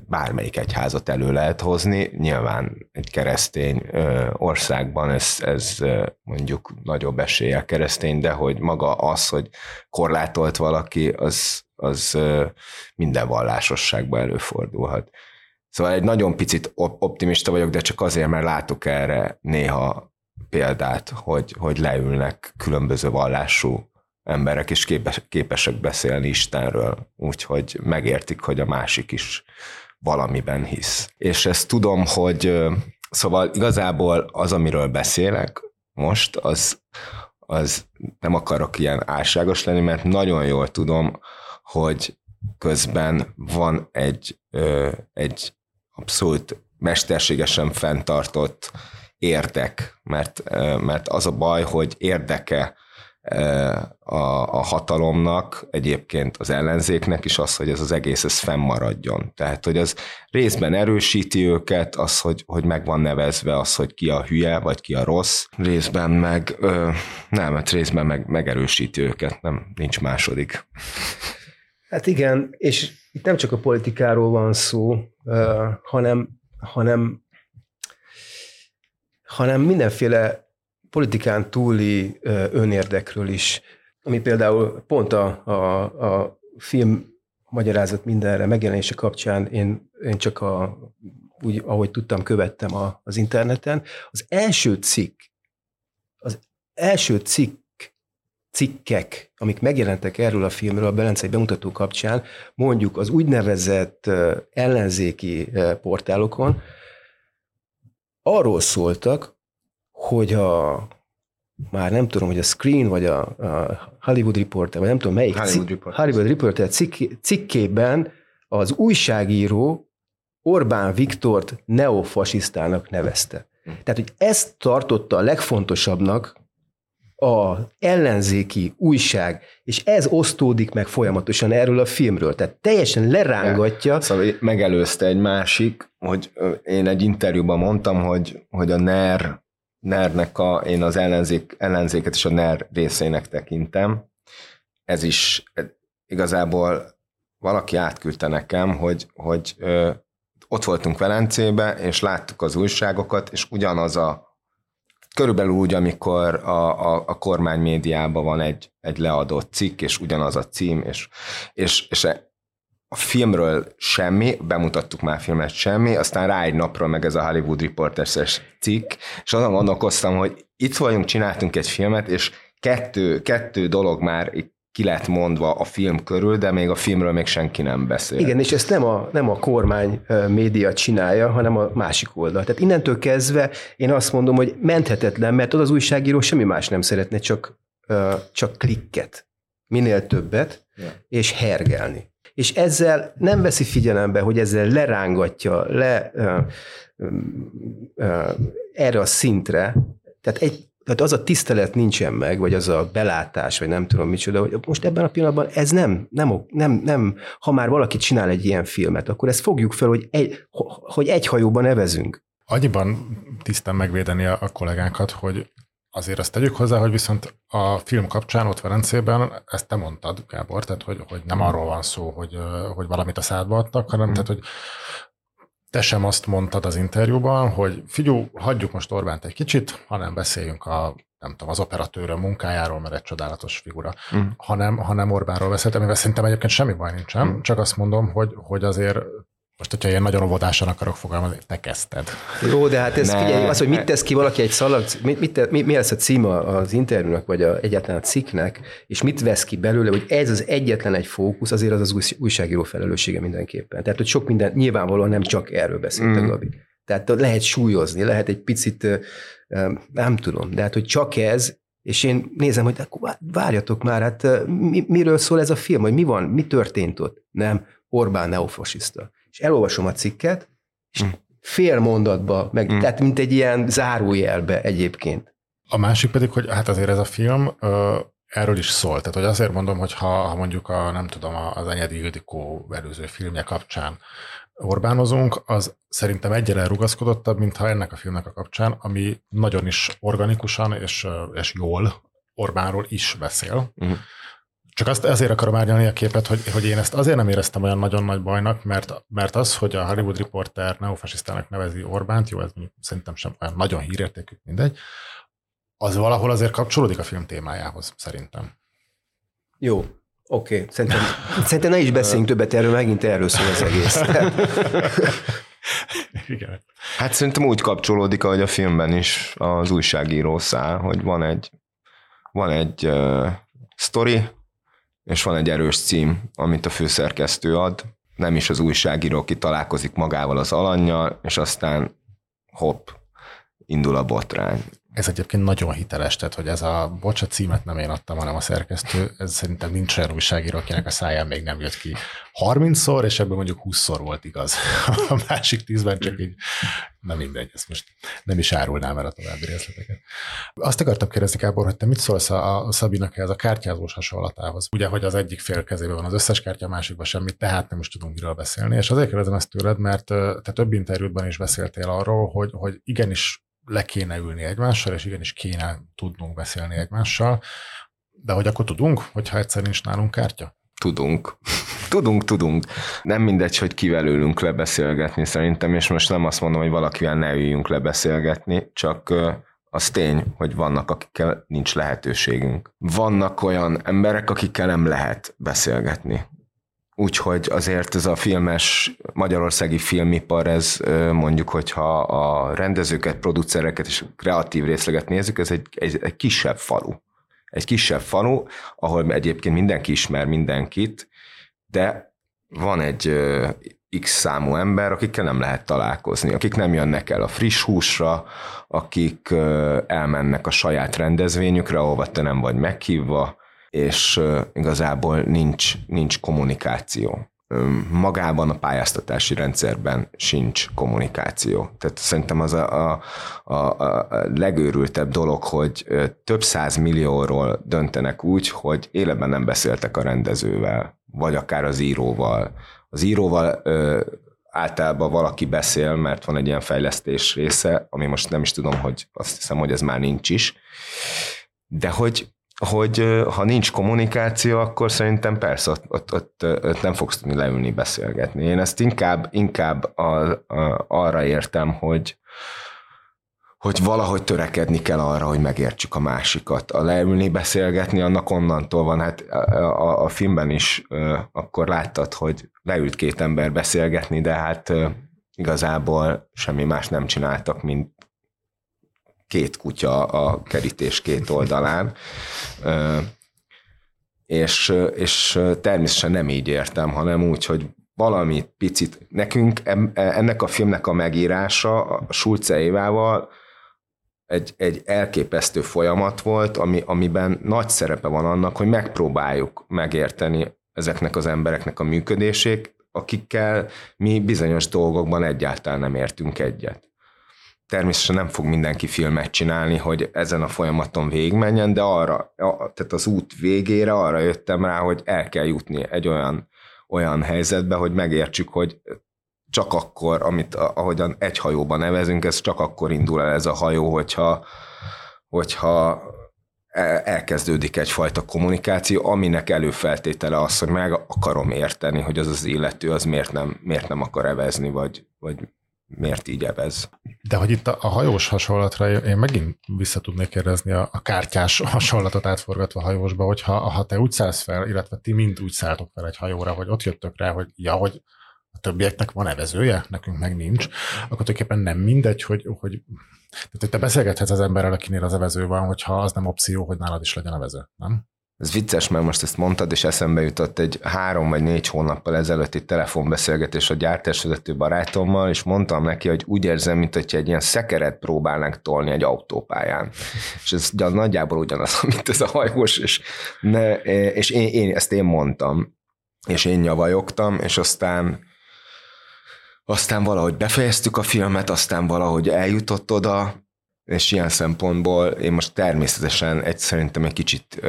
bármelyik egyházat elő lehet hozni, nyilván egy keresztény országban ez, ez mondjuk nagyobb eséllyel keresztény, de hogy maga az, hogy korlátolt valaki, az, az minden vallásosságban előfordulhat. Szóval egy nagyon picit optimista vagyok, de csak azért, mert látok erre néha példát, hogy, hogy leülnek különböző vallású emberek, és képes, képesek beszélni Istenről, úgyhogy megértik, hogy a másik is valamiben hisz. És ezt tudom, hogy szóval igazából az, amiről beszélek most, az, az nem akarok ilyen álságos lenni, mert nagyon jól tudom, hogy közben van egy, egy abszolút mesterségesen fenntartott érdek, mert, mert az a baj, hogy érdeke a, a hatalomnak, egyébként az ellenzéknek is az, hogy ez az egész ez fennmaradjon. Tehát, hogy az részben erősíti őket, az, hogy, hogy meg van nevezve az, hogy ki a hülye, vagy ki a rossz, részben meg, ö, nem, hát részben meg megerősíti őket, nem, nincs második. Hát igen, és itt nem csak a politikáról van szó, hanem, hanem, hanem mindenféle politikán túli önérdekről is, ami például pont a, a, a film magyarázat mindenre megjelenése kapcsán én, én csak a, úgy, ahogy tudtam, követtem a, az interneten. Az első cikk, az első cikk, cikkek, amik megjelentek erről a filmről a Belencei bemutató kapcsán, mondjuk az úgynevezett ellenzéki portálokon, arról szóltak, hogy a már nem tudom, hogy a Screen, vagy a, a Hollywood Reporter, vagy nem tudom melyik Hollywood Reporter, Hollywood Reporter cikk, cikkében az újságíró Orbán Viktort neofasisztának nevezte. Hm. Tehát, hogy ezt tartotta a legfontosabbnak a ellenzéki újság, és ez osztódik meg folyamatosan erről a filmről. Tehát teljesen lerángatja. Szóval megelőzte egy másik, hogy én egy interjúban mondtam, hogy, hogy a NER NER-nek a, én az ellenzék, ellenzéket is a NER részének tekintem. Ez is igazából valaki átküldte nekem, hogy, hogy ö, ott voltunk Velencébe, és láttuk az újságokat, és ugyanaz a körülbelül úgy, amikor a, a, a kormány médiában van egy, egy leadott cikk, és ugyanaz a cím, és, és, és a filmről semmi, bemutattuk már filmet semmi, aztán rá egy napra meg ez a Hollywood Reporters cikk, és azon gondolkoztam, hogy itt vagyunk, csináltunk egy filmet, és kettő, kettő dolog már ki lett mondva a film körül, de még a filmről még senki nem beszél. Igen, és ezt nem a, nem a kormány média csinálja, hanem a másik oldal. Tehát innentől kezdve én azt mondom, hogy menthetetlen, mert az újságíró semmi más nem szeretne, csak, csak klikket, minél többet, ja. és hergelni és ezzel nem veszi figyelembe, hogy ezzel lerángatja le ö, ö, ö, erre a szintre, tehát egy tehát az a tisztelet nincsen meg, vagy az a belátás, vagy nem tudom micsoda, hogy most ebben a pillanatban ez nem, nem, nem, nem, ha már valaki csinál egy ilyen filmet, akkor ezt fogjuk fel, hogy egy, hogy egy hajóban nevezünk. Annyiban tisztán megvédeni a, a kollégánkat, hogy Azért azt tegyük hozzá, hogy viszont a film kapcsán ott Velencében, ezt te mondtad, Gábor, tehát hogy, hogy nem arról van szó, hogy, hogy valamit a szádba adtak, hanem mm. tehát, hogy te sem azt mondtad az interjúban, hogy figyú, hagyjuk most Orbánt egy kicsit, hanem beszéljünk a nem tudom, az operatőrő munkájáról, mert egy csodálatos figura, mm. hanem, hanem Orbánról beszélt, amivel szerintem egyébként semmi baj nincsen, mm. csak azt mondom, hogy, hogy azért most, hogyha én nagyon óvodásan akarok fogalmazni, te kezdted. Jó, de hát ez ne. figyelj, az, hogy mit tesz ki valaki egy szalag, mit, mit, mi, mi lesz a címe az interjúnak, vagy a, egyáltalán a cikknek, és mit vesz ki belőle, hogy ez az egyetlen egy fókusz, azért az az újságíró felelőssége mindenképpen. Tehát, hogy sok minden, nyilvánvalóan nem csak erről beszélt mm. Gabi. Tehát lehet súlyozni, lehet egy picit, nem tudom, de hát, hogy csak ez, és én nézem, hogy akkor várjatok már, hát mi, miről szól ez a film, hogy mi van, mi történt ott? Nem, Orbán neofasiszta és elolvasom a cikket, és mm. fél mondatba, meg, mm. tehát mint egy ilyen zárójelbe egyébként. A másik pedig, hogy hát azért ez a film ö, erről is szól. Tehát, hogy azért mondom, hogy ha, ha mondjuk a, nem tudom, az Enyedi Ildikó előző filmje kapcsán Orbánozunk, az szerintem egyre rugaszkodottabb, mint ha ennek a filmnek a kapcsán, ami nagyon is organikusan és, és jól Orbánról is beszél. Mm. Csak azt ezért akarom árnyalni a képet, hogy, hogy én ezt azért nem éreztem olyan nagyon nagy bajnak, mert, mert az, hogy a Hollywood Reporter neofasisztának nevezi Orbánt, jó, ez szerintem sem olyan nagyon hírértékű, mindegy, az valahol azért kapcsolódik a film témájához, szerintem. Jó, oké. Okay. Szerintem, szerintem ne is beszéljünk többet erről, megint erről szól az egész. Igen. Hát szerintem úgy kapcsolódik, ahogy a filmben is az újságíró száll, hogy van egy, van egy uh, sztori, és van egy erős cím, amit a főszerkesztő ad, nem is az újságíró, aki találkozik magával az alanyjal, és aztán hopp, indul a botrány. Ez egyébként nagyon hiteles, tehát hogy ez a bocsa címet nem én adtam, hanem a szerkesztő, ez szerintem nincs olyan újságíró, akinek a száján még nem jött ki 30-szor, és ebből mondjuk 20-szor volt igaz. A másik 10-ben csak így, nem mindegy, ezt most nem is árulnám el a további részleteket. Azt akartam kérdezni, Kábor, hogy te mit szólsz a, a Szabinak ez a kártyázós hasonlatához? Ugye, hogy az egyik fél kezében van az összes kártya, a másikban semmit, tehát nem is tudunk miről beszélni. És azért kérdezem ezt tőled, mert te több interjútban is beszéltél arról, hogy, hogy igenis le kéne ülni egymással, és igenis kéne tudnunk beszélni egymással, de hogy akkor tudunk, hogyha egyszer nincs nálunk kártya? Tudunk. Tudunk, tudunk. Nem mindegy, hogy kivel ülünk lebeszélgetni szerintem, és most nem azt mondom, hogy valakivel ne üljünk lebeszélgetni, csak az tény, hogy vannak, akikkel nincs lehetőségünk. Vannak olyan emberek, akikkel nem lehet beszélgetni. Úgyhogy azért ez a filmes, magyarországi filmipar, ez mondjuk, hogyha a rendezőket, producereket és kreatív részleget nézzük, ez egy, egy, egy kisebb falu. Egy kisebb falu, ahol egyébként mindenki ismer mindenkit, de van egy X számú ember, akikkel nem lehet találkozni, akik nem jönnek el a friss húsra, akik elmennek a saját rendezvényükre, ahova te nem vagy meghívva, és igazából nincs, nincs kommunikáció. Magában a pályáztatási rendszerben sincs kommunikáció. Tehát szerintem az a, a, a, a legőrültebb dolog, hogy több száz millióról döntenek úgy, hogy életben nem beszéltek a rendezővel, vagy akár az íróval. Az íróval ö, általában valaki beszél, mert van egy ilyen fejlesztés része, ami most nem is tudom, hogy azt hiszem, hogy ez már nincs is. De hogy hogy ha nincs kommunikáció, akkor szerintem persze ott, ott, ott, ott nem fogsz tudni leülni beszélgetni. Én ezt inkább, inkább a, a, arra értem, hogy, hogy valahogy törekedni kell arra, hogy megértsük a másikat. A leülni, beszélgetni, annak onnantól van. Hát a, a, filmben is akkor láttad, hogy leült két ember beszélgetni, de hát igazából semmi más nem csináltak, mint két kutya a kerítés két oldalán, és, és természetesen nem így értem, hanem úgy, hogy valamit picit, nekünk ennek a filmnek a megírása a Schulze Évával egy, egy elképesztő folyamat volt, ami, amiben nagy szerepe van annak, hogy megpróbáljuk megérteni ezeknek az embereknek a működését, akikkel mi bizonyos dolgokban egyáltalán nem értünk egyet természetesen nem fog mindenki filmet csinálni, hogy ezen a folyamaton végigmenjen, de arra, tehát az út végére arra jöttem rá, hogy el kell jutni egy olyan, olyan helyzetbe, hogy megértsük, hogy csak akkor, amit ahogyan egy hajóban nevezünk, ez csak akkor indul el ez a hajó, hogyha, hogyha e, elkezdődik egyfajta kommunikáció, aminek előfeltétele az, hogy meg akarom érteni, hogy az az illető az miért nem, miért nem akar evezni, vagy, vagy miért így evez. De hogy itt a, a hajós hasonlatra én megint vissza tudnék kérdezni a, a kártyás hasonlatot átforgatva a hajósba, hogyha ha te úgy szállsz fel, illetve ti mind úgy szálltok fel egy hajóra, hogy ott jöttök rá, hogy ja, hogy a többieknek van evezője, nekünk meg nincs, akkor tulajdonképpen nem mindegy, hogy, hogy tehát, hogy te beszélgethetsz az emberrel, akinél az evező van, hogyha az nem opció, hogy nálad is legyen evező, nem? Ez vicces, mert most ezt mondtad, és eszembe jutott egy három vagy négy hónappal ezelőtti telefonbeszélgetés a gyártásvezető barátommal, és mondtam neki, hogy úgy érzem, mint hogy egy ilyen szekeret próbálnánk tolni egy autópályán. és ez nagyjából ugyanaz, mint ez a hajós, és, ne, és én, én, ezt én mondtam, és én nyavajogtam, és aztán aztán valahogy befejeztük a filmet, aztán valahogy eljutott oda, és ilyen szempontból én most természetesen egy szerintem egy kicsit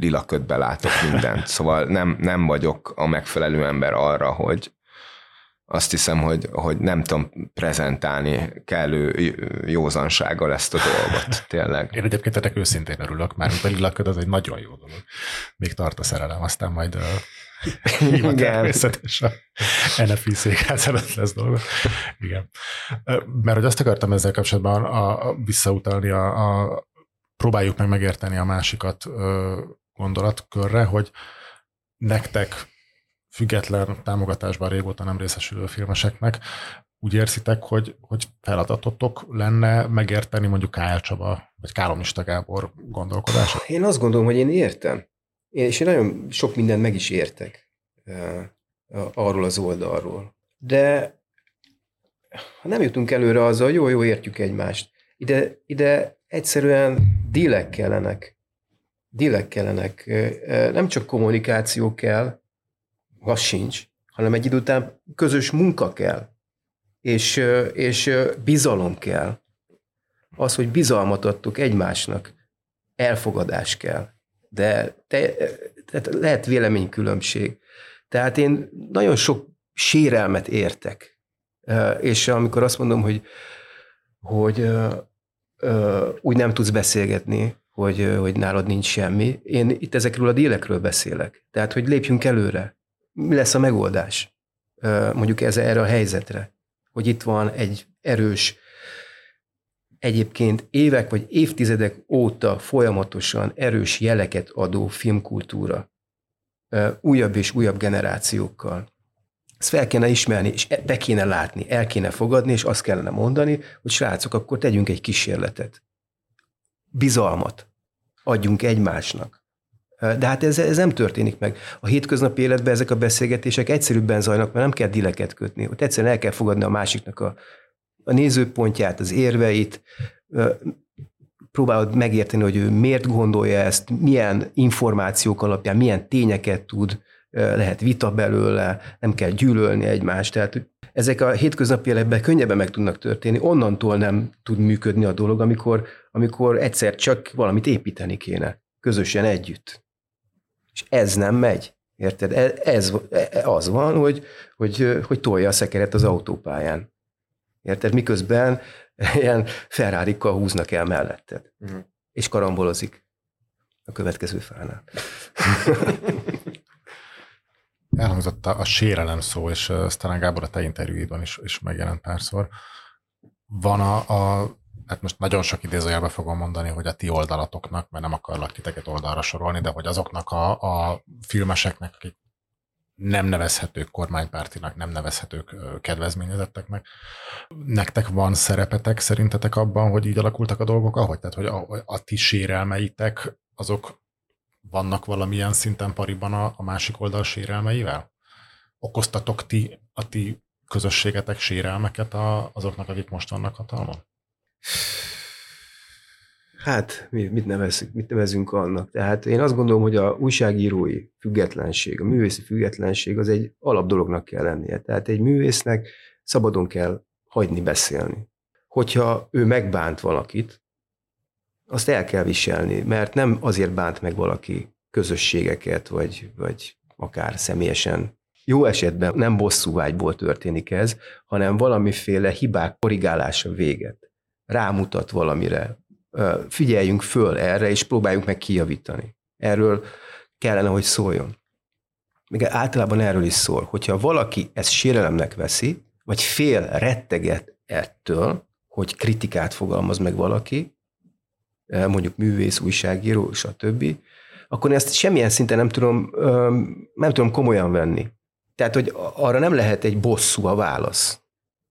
lila ködbe látok mindent, szóval nem, nem vagyok a megfelelő ember arra, hogy azt hiszem, hogy, hogy nem tudom prezentálni kellő józansággal ezt a dolgot, tényleg. Én egyébként ennek őszintén örülök, már a lila köd az egy nagyon jó dolog. Még tart a szerelem, aztán majd igen. természetesen NFI székház előtt lesz dolga. Igen. Mert hogy azt akartam ezzel kapcsolatban a, a, visszautalni, a, a, próbáljuk meg megérteni a másikat ö, gondolatkörre, hogy nektek független támogatásban régóta nem részesülő filmeseknek úgy érzitek, hogy, hogy feladatotok lenne megérteni mondjuk K.L. Csaba, vagy Kálomista Gábor gondolkodását? Én azt gondolom, hogy én értem. És én nagyon sok mindent meg is értek arról az oldalról. De ha nem jutunk előre azzal, jó, jó, értjük egymást. Ide, ide egyszerűen dílek kellenek. Dílek kellenek. Nem csak kommunikáció kell, az sincs, hanem egy idő után közös munka kell, és, és bizalom kell. Az, hogy bizalmat adtuk egymásnak, elfogadás kell. De te, tehát lehet véleménykülönbség. Tehát én nagyon sok sérelmet értek. És amikor azt mondom, hogy, hogy úgy nem tudsz beszélgetni, hogy, hogy nálad nincs semmi, én itt ezekről a délekről beszélek. Tehát, hogy lépjünk előre. Mi lesz a megoldás? Mondjuk ez erre a helyzetre. Hogy itt van egy erős, egyébként évek vagy évtizedek óta folyamatosan erős jeleket adó filmkultúra. Újabb és újabb generációkkal ezt fel kéne ismerni, és be kéne látni, el kéne fogadni, és azt kellene mondani, hogy srácok, akkor tegyünk egy kísérletet. Bizalmat adjunk egymásnak. De hát ez, ez nem történik meg. A hétköznapi életben ezek a beszélgetések egyszerűbben zajlanak, mert nem kell dileket kötni. Ott egyszerűen el kell fogadni a másiknak a, a nézőpontját, az érveit, próbálod megérteni, hogy ő miért gondolja ezt, milyen információk alapján, milyen tényeket tud, lehet vita belőle, nem kell gyűlölni egymást. Tehát ezek a hétköznapi életben könnyebben meg tudnak történni, onnantól nem tud működni a dolog, amikor, amikor egyszer csak valamit építeni kéne, közösen együtt. És ez nem megy. Érted? E, ez, e, az van, hogy, hogy, hogy tolja a szekeret az autópályán. Érted? Miközben ilyen ferrari húznak el melletted. Uh-huh. És karambolozik a következő fánál. Elhangzott a, a sérelem szó, és uh, talán Gábor a te interjúidban is, is megjelent párszor. Van a, a hát most nagyon sok idézőjelbe fogom mondani, hogy a ti oldalatoknak, mert nem akarlak titeket oldalra sorolni, de hogy azoknak a, a filmeseknek, akik nem nevezhetők kormánypártinak, nem nevezhetők kedvezményezetteknek. Nektek van szerepetek szerintetek abban, hogy így alakultak a dolgok, ahogy? Tehát, hogy a, a ti sérelmeitek, azok vannak valamilyen szinten pariban a, a másik oldal sérelmeivel? Okoztatok ti a ti közösségetek sérelmeket a, azoknak, akik most vannak hatalmon? Hát, mit, nevezünk, mit nevezünk annak? Tehát én azt gondolom, hogy a újságírói függetlenség, a művészi függetlenség az egy alap dolognak kell lennie. Tehát egy művésznek szabadon kell hagyni beszélni. Hogyha ő megbánt valakit, azt el kell viselni, mert nem azért bánt meg valaki közösségeket, vagy, vagy akár személyesen. Jó esetben nem bosszúvágyból történik ez, hanem valamiféle hibák korrigálása véget. Rámutat valamire. Figyeljünk föl erre, és próbáljunk meg kijavítani. Erről kellene, hogy szóljon. Még általában erről is szól, hogyha valaki ezt sérelemnek veszi, vagy fél, retteget ettől, hogy kritikát fogalmaz meg valaki, mondjuk művész, újságíró, stb., akkor ezt semmilyen szinten nem tudom, nem tudom komolyan venni. Tehát, hogy arra nem lehet egy bosszú a válasz.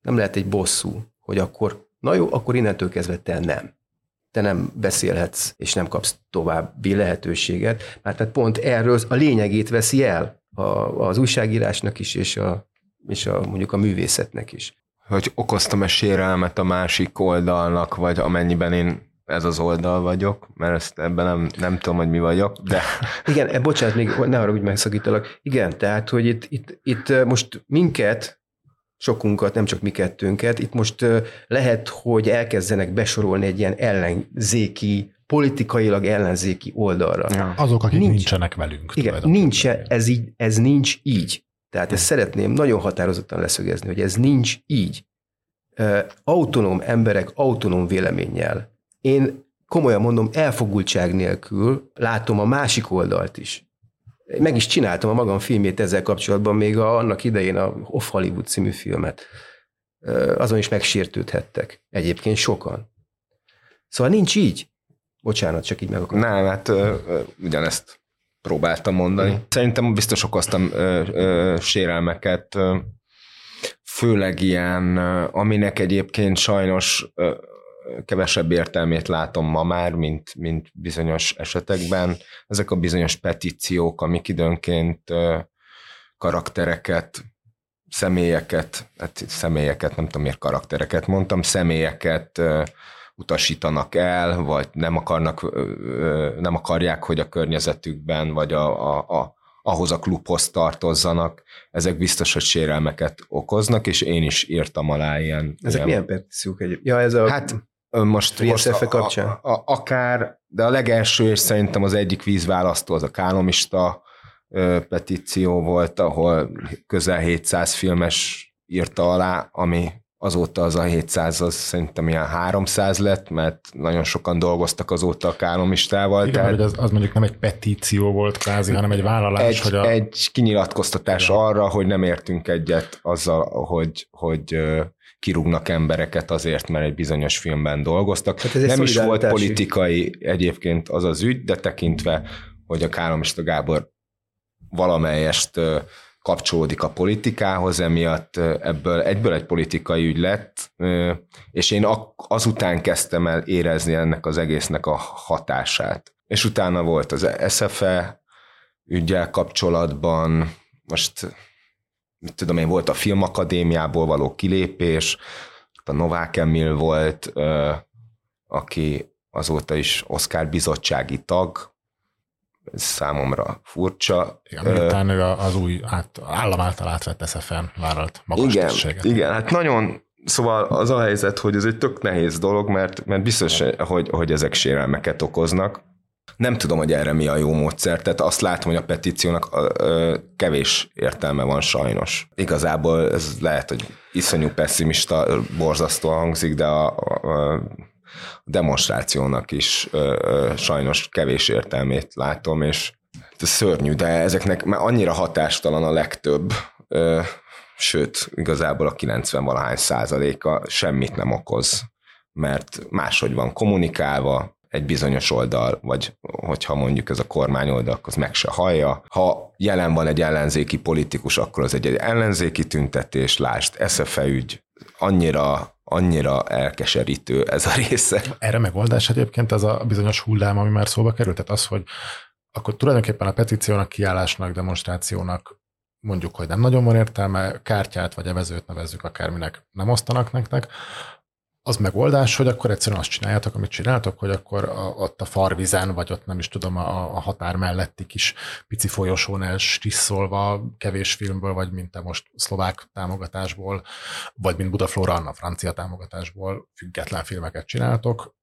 Nem lehet egy bosszú, hogy akkor, na jó, akkor innentől kezdve te nem. Te nem beszélhetsz, és nem kapsz további lehetőséget, mert tehát pont erről a lényegét veszi el az újságírásnak is, és, a, és a, mondjuk a művészetnek is. Hogy okoztam-e sérelmet a másik oldalnak, vagy amennyiben én ez az oldal vagyok, mert ezt ebben nem, nem tudom, hogy mi vagyok, de... Igen, e, bocsánat, még ne arra úgy megszakítalak. Igen, tehát, hogy itt, itt, itt most minket, sokunkat, nem csak mi kettőnket, itt most lehet, hogy elkezdenek besorolni egy ilyen ellenzéki, politikailag ellenzéki oldalra. Ja. Azok, akik nincs, nincsenek velünk. Igen, nincs, ez, így, ez nincs így. Tehát ezt szeretném nagyon határozottan leszögezni, hogy ez nincs így. Autonóm emberek autonóm véleménnyel én komolyan mondom, elfogultság nélkül látom a másik oldalt is. Meg is csináltam a magam filmét ezzel kapcsolatban, még a, annak idején a Off Hollywood című filmet. Azon is megsértődhettek. Egyébként sokan. Szóval nincs így. Bocsánat, csak így meg akarom. Nem, hát ö, ö, ugyanezt próbáltam mondani. Mm. Szerintem biztos okoztam ö, ö, sérelmeket, ö, főleg ilyen, aminek egyébként sajnos ö, kevesebb értelmét látom ma már, mint, mint bizonyos esetekben. Ezek a bizonyos petíciók, amik időnként karaktereket, személyeket, hát személyeket, nem tudom miért karaktereket mondtam, személyeket utasítanak el, vagy nem, akarnak, nem akarják, hogy a környezetükben, vagy a, a, a, ahhoz a klubhoz tartozzanak, ezek biztos, hogy sérelmeket okoznak, és én is írtam alá ilyen. Ezek ilyen, milyen petíciók egy? Ja, ez a... Hát most, a, kapcsán? A, a, akár, de a legelső, és szerintem az egyik vízválasztó az a kálomista ö, petíció volt, ahol közel 700 filmes írta alá, ami azóta az a 700 az szerintem ilyen 300 lett, mert nagyon sokan dolgoztak azóta a kálomistával. Igen, tehát hogy az, az mondjuk nem egy petíció volt kvázi, hanem egy vállalás. Egy, hogy a... egy kinyilatkoztatás Igen. arra, hogy nem értünk egyet azzal, hogy, hogy kirúgnak embereket azért, mert egy bizonyos filmben dolgoztak. Hát nem is volt politikai egyébként az az ügy, de tekintve, hogy a Kálomista Gábor valamelyest kapcsolódik a politikához, emiatt ebből egyből egy politikai ügy lett, és én azután kezdtem el érezni ennek az egésznek a hatását. És utána volt az SFE ügyel kapcsolatban, most mit tudom én, volt a filmakadémiából való kilépés, a Novák Emil volt, aki azóta is Oscar bizottsági tag, ez számomra furcsa. Igen, miután ő az új át, állam által átvett SFN vállalt magas igen, igen, hát nagyon, szóval az a helyzet, hogy ez egy tök nehéz dolog, mert, mert biztos, hogy, hogy ezek sérelmeket okoznak. Nem tudom, hogy erre mi a jó módszer, tehát azt látom, hogy a petíciónak kevés értelme van sajnos. Igazából ez lehet, hogy iszonyú pessimista, borzasztóan hangzik, de a, a demonstrációnak is ö, ö, sajnos kevés értelmét látom, és ez szörnyű, de ezeknek már annyira hatástalan a legtöbb, ö, sőt, igazából a 90 valahány százaléka semmit nem okoz, mert máshogy van kommunikálva, egy bizonyos oldal, vagy hogyha mondjuk ez a kormány oldal, az meg se hallja. Ha jelen van egy ellenzéki politikus, akkor az egy, egy ellenzéki tüntetés, lást, SZFE ügy, annyira annyira elkeserítő ez a része. Erre megoldás egyébként az a bizonyos hullám, ami már szóba került, tehát az, hogy akkor tulajdonképpen a petíciónak, kiállásnak, demonstrációnak mondjuk, hogy nem nagyon van értelme, kártyát vagy evezőt nevezzük akárminek nem osztanak nektek, az megoldás, hogy akkor egyszerűen azt csináljátok, amit csináltok, hogy akkor a, ott a farvizen, vagy ott nem is tudom, a, a határ melletti kis pici folyosón elstrisszolva kevés filmből, vagy mint te most szlovák támogatásból, vagy mint Budaflóra Anna francia támogatásból független filmeket csináltok,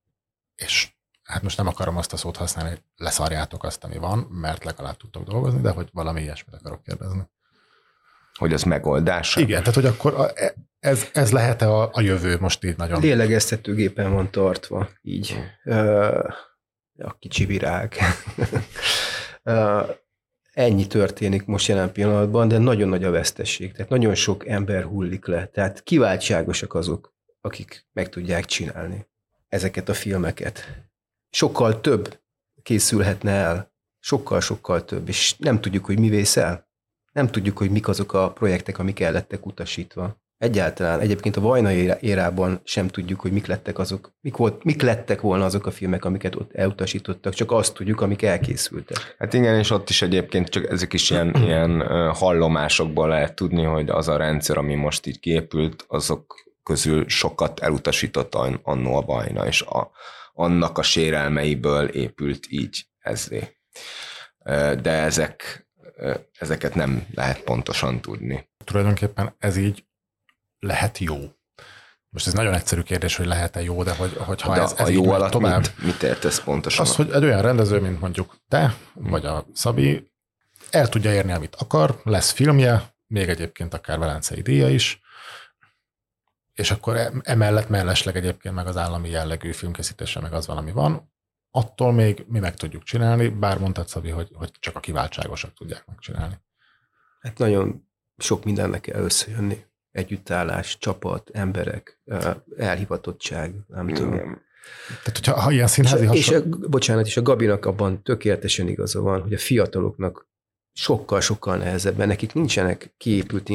és hát most nem akarom azt a szót használni, hogy leszarjátok azt, ami van, mert legalább tudtok dolgozni, de hogy valami ilyesmit akarok kérdezni. Hogy az megoldás? Igen, tehát hogy akkor a, e, ez, ez lehet-e a, a jövő most így nagyon? Lélegeztetőgépen van tartva, így. A kicsi virág. ennyi történik most jelen pillanatban, de nagyon nagy a vesztesség. Tehát nagyon sok ember hullik le. Tehát kiváltságosak azok, akik meg tudják csinálni ezeket a filmeket. Sokkal több készülhetne el. Sokkal-sokkal több. És nem tudjuk, hogy mi vész el. Nem tudjuk, hogy mik azok a projektek, amik el lettek utasítva. Egyáltalán. Egyébként a Vajna érában sem tudjuk, hogy mik lettek azok, mik, volt, mik lettek volna azok a filmek, amiket ott elutasítottak, csak azt tudjuk, amik elkészültek. Hát igen, és ott is egyébként csak ezek is ilyen, ilyen hallomásokból lehet tudni, hogy az a rendszer, ami most így kiépült, azok közül sokat elutasított annó a Vajna, és a, annak a sérelmeiből épült így ezzé. De ezek, ezeket nem lehet pontosan tudni. Tulajdonképpen ez így lehet jó? Most ez nagyon egyszerű kérdés, hogy lehet-e jó, de hogy, hogyha de ez, ez a jó alatt tovább, mit, mit értesz pontosan? Az, hogy egy olyan rendező, mint mondjuk te, vagy a Szabi, el tudja érni, amit akar, lesz filmje, még egyébként akár Velencei díja is, és akkor emellett mellesleg egyébként meg az állami jellegű filmkészítése meg az valami van, attól még mi meg tudjuk csinálni, bár mondtad Szabi, hogy, hogy csak a kiváltságosak tudják megcsinálni. Hát nagyon sok mindennek kell összejönni együttállás, csapat, emberek, elhivatottság, nem Igen. tudom. Tehát, hogyha ha ilyen színházi és, hasonl... és a, bocsánat, és a Gabinak abban tökéletesen igaza van, hogy a fiataloknak sokkal-sokkal nehezebben, nekik nincsenek kiépült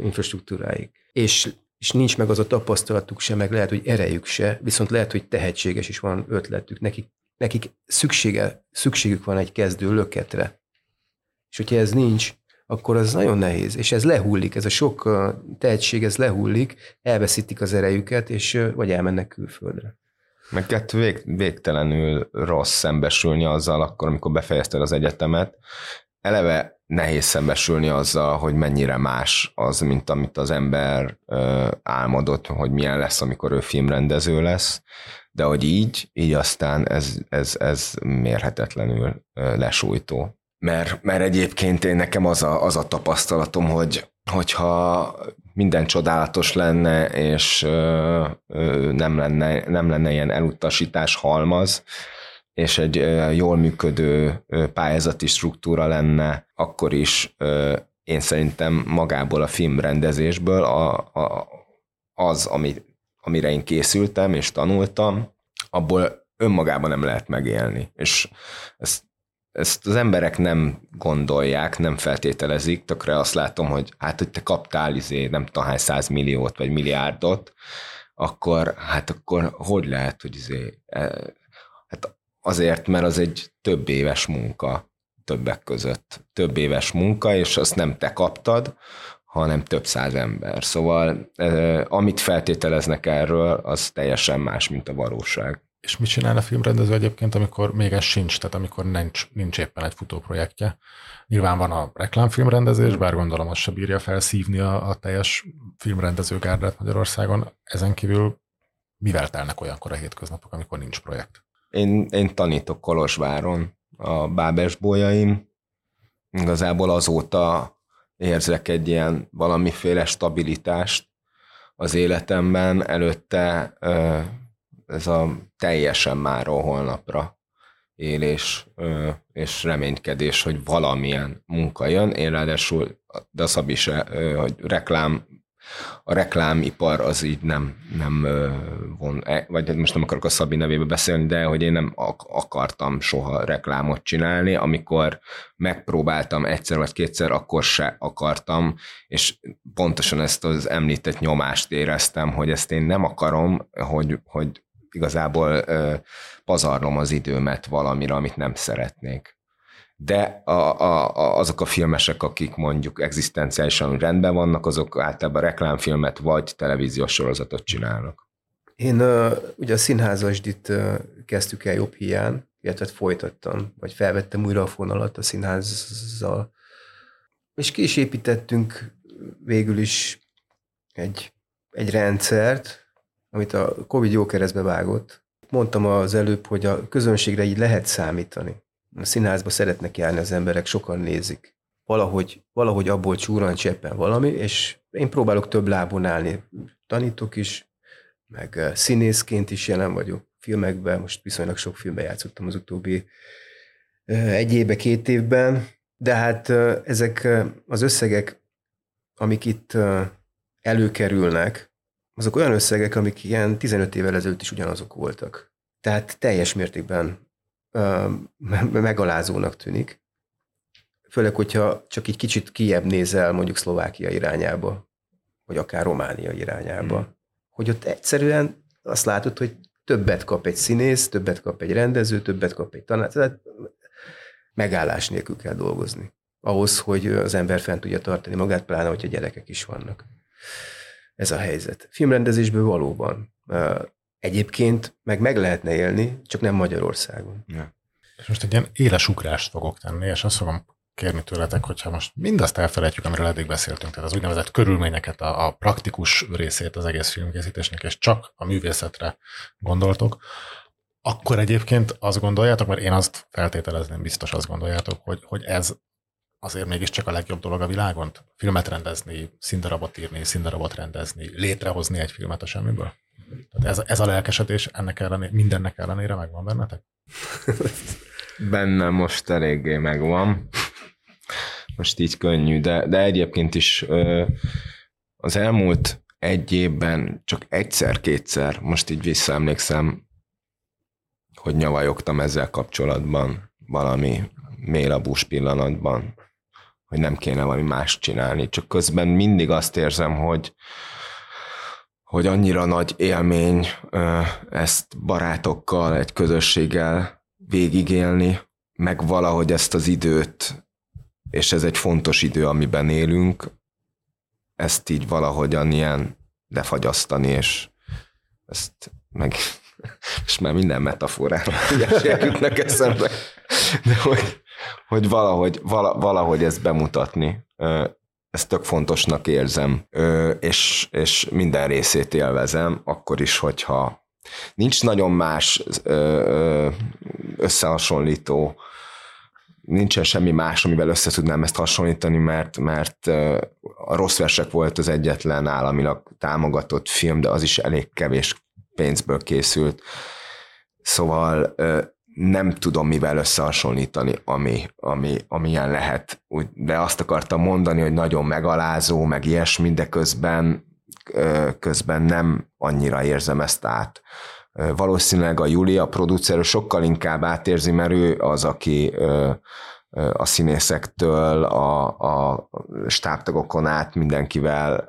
infrastruktúráik, és, és nincs meg az a tapasztalatuk se, meg lehet, hogy erejük se, viszont lehet, hogy tehetséges is van ötletük. Nekik, nekik szüksége, szükségük van egy kezdő löketre. És hogyha ez nincs, akkor az nagyon nehéz, és ez lehullik, ez a sok tehetség, ez lehullik, elveszítik az erejüket, és vagy elmennek külföldre. Meg kettő vég, végtelenül rossz szembesülni azzal akkor, amikor befejezted az egyetemet. Eleve nehéz szembesülni azzal, hogy mennyire más az, mint amit az ember ö, álmodott, hogy milyen lesz, amikor ő filmrendező lesz, de hogy így, így aztán ez, ez, ez mérhetetlenül lesújtó. Mert, mert egyébként én nekem az a, az a tapasztalatom, hogy hogyha minden csodálatos lenne, és ö, ö, nem, lenne, nem lenne ilyen elutasítás halmaz, és egy ö, jól működő ö, pályázati struktúra lenne, akkor is ö, én szerintem magából a filmrendezésből a, a, az, ami, amire én készültem és tanultam, abból önmagában nem lehet megélni. És ezt ezt az emberek nem gondolják, nem feltételezik, tökre azt látom, hogy hát, hogy te kaptál izé, nem tudom hány százmilliót vagy milliárdot, akkor hát akkor hogy lehet, hogy izé, e, hát azért, mert az egy több éves munka többek között. Több éves munka, és azt nem te kaptad, hanem több száz ember. Szóval amit feltételeznek erről, az teljesen más, mint a valóság. És mit csinál a filmrendező egyébként, amikor még ez sincs, tehát amikor nincs, nincs éppen egy futóprojektje? Nyilván van a reklámfilmrendezés, bár gondolom az se bírja felszívni a, a teljes filmrendezőgárdát Magyarországon. Ezen kívül mivel telnek olyankor a hétköznapok, amikor nincs projekt? Én, én tanítok Kolozsváron a Bábes bolyaim. Igazából azóta érzek egy ilyen valamiféle stabilitást az életemben. Előtte ez a teljesen máról holnapra élés és reménykedés, hogy valamilyen munka jön. Én ráadásul, de a Szabi se, hogy reklám, a reklámipar az így nem, nem von, e, vagy most nem akarok a Szabi nevébe beszélni, de hogy én nem akartam soha reklámot csinálni, amikor megpróbáltam egyszer vagy kétszer, akkor se akartam, és pontosan ezt az említett nyomást éreztem, hogy ezt én nem akarom, hogy, hogy igazából ö, pazarlom az időmet valamire, amit nem szeretnék. De a, a, a, azok a filmesek, akik mondjuk egzisztenciálisan rendben vannak, azok általában reklámfilmet vagy televíziós sorozatot csinálnak. Én uh, ugye a színházasdit uh, kezdtük el jobb hiány, illetve folytattam, vagy felvettem újra a fonalat a színházzal, és ki is építettünk végül is egy, egy rendszert, amit a Covid jó keresztbe vágott. Mondtam az előbb, hogy a közönségre így lehet számítani. A színházba szeretnek járni az emberek, sokan nézik. Valahogy, valahogy abból csúran cseppen valami, és én próbálok több lábon állni. Tanítok is, meg színészként is jelen vagyok filmekben, most viszonylag sok filmben játszottam az utóbbi egy évben, két évben, de hát ezek az összegek, amik itt előkerülnek, azok olyan összegek, amik ilyen 15 évvel ezelőtt is ugyanazok voltak. Tehát teljes mértékben megalázónak tűnik. Főleg, hogyha csak egy kicsit kiebb nézel mondjuk Szlovákia irányába, vagy akár Románia irányába. Hmm. Hogy ott egyszerűen azt látod, hogy többet kap egy színész, többet kap egy rendező, többet kap egy tanács, tehát megállás nélkül kell dolgozni. Ahhoz, hogy az ember fent tudja tartani magát, pláne, hogyha gyerekek is vannak ez a helyzet. Filmrendezésből valóban. Egyébként meg meg lehetne élni, csak nem Magyarországon. Ja. És most egy ilyen éles ugrást fogok tenni, és azt fogom kérni tőletek, hogyha most mindazt elfelejtjük, amiről eddig beszéltünk, tehát az úgynevezett körülményeket, a, a praktikus részét az egész filmkészítésnek, és csak a művészetre gondoltok, akkor egyébként azt gondoljátok, mert én azt feltételezném, biztos azt gondoljátok, hogy, hogy ez azért mégiscsak a legjobb dolog a világon? Filmet rendezni, színdarabot írni, színdarabot rendezni, létrehozni egy filmet a semmiből? Tehát ez, ez a lelkesedés ennek ellenére, mindennek ellenére megvan bennetek? Bennem most eléggé megvan. Most így könnyű, de, de egyébként is az elmúlt egy évben csak egyszer-kétszer, most így visszaemlékszem, hogy nyavajogtam ezzel kapcsolatban valami mélabús pillanatban hogy nem kéne valami más csinálni. Csak közben mindig azt érzem, hogy, hogy annyira nagy élmény ezt barátokkal, egy közösséggel végigélni, meg valahogy ezt az időt, és ez egy fontos idő, amiben élünk, ezt így valahogyan ilyen lefagyasztani, és ezt meg és már minden metaforára jutnak eszembe, de hogy, hogy valahogy, valahogy ezt bemutatni, ezt tök fontosnak érzem, és, és minden részét élvezem, akkor is, hogyha nincs nagyon más összehasonlító, nincsen semmi más, amivel össze tudnám ezt hasonlítani, mert, mert a rossz versek volt az egyetlen államilag támogatott film, de az is elég kevés pénzből készült. Szóval nem tudom mivel összehasonlítani, ami, ami, amilyen lehet. Úgy, de azt akartam mondani, hogy nagyon megalázó, meg ilyesmi, de közben, közben nem annyira érzem ezt át. Valószínűleg a Juli, a producer, sokkal inkább átérzi, mert ő az, aki a színészektől, a, a stábtagokon át mindenkivel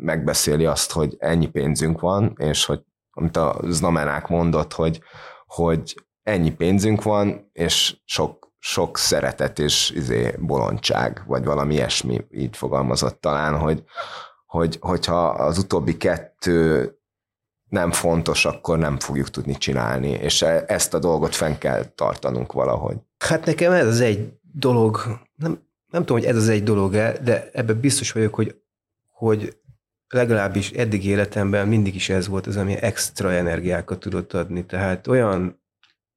megbeszéli azt, hogy ennyi pénzünk van, és hogy amit a Znamenák mondott, hogy, hogy ennyi pénzünk van, és sok, sok szeretet és izé, bolondság, vagy valami ilyesmi, így fogalmazott talán, hogy, hogy hogyha az utóbbi kettő nem fontos, akkor nem fogjuk tudni csinálni, és e, ezt a dolgot fenn kell tartanunk valahogy. Hát nekem ez az egy dolog, nem, nem tudom, hogy ez az egy dolog-e, de ebben biztos vagyok, hogy, hogy legalábbis eddig életemben mindig is ez volt az, ami extra energiákat tudott adni. Tehát olyan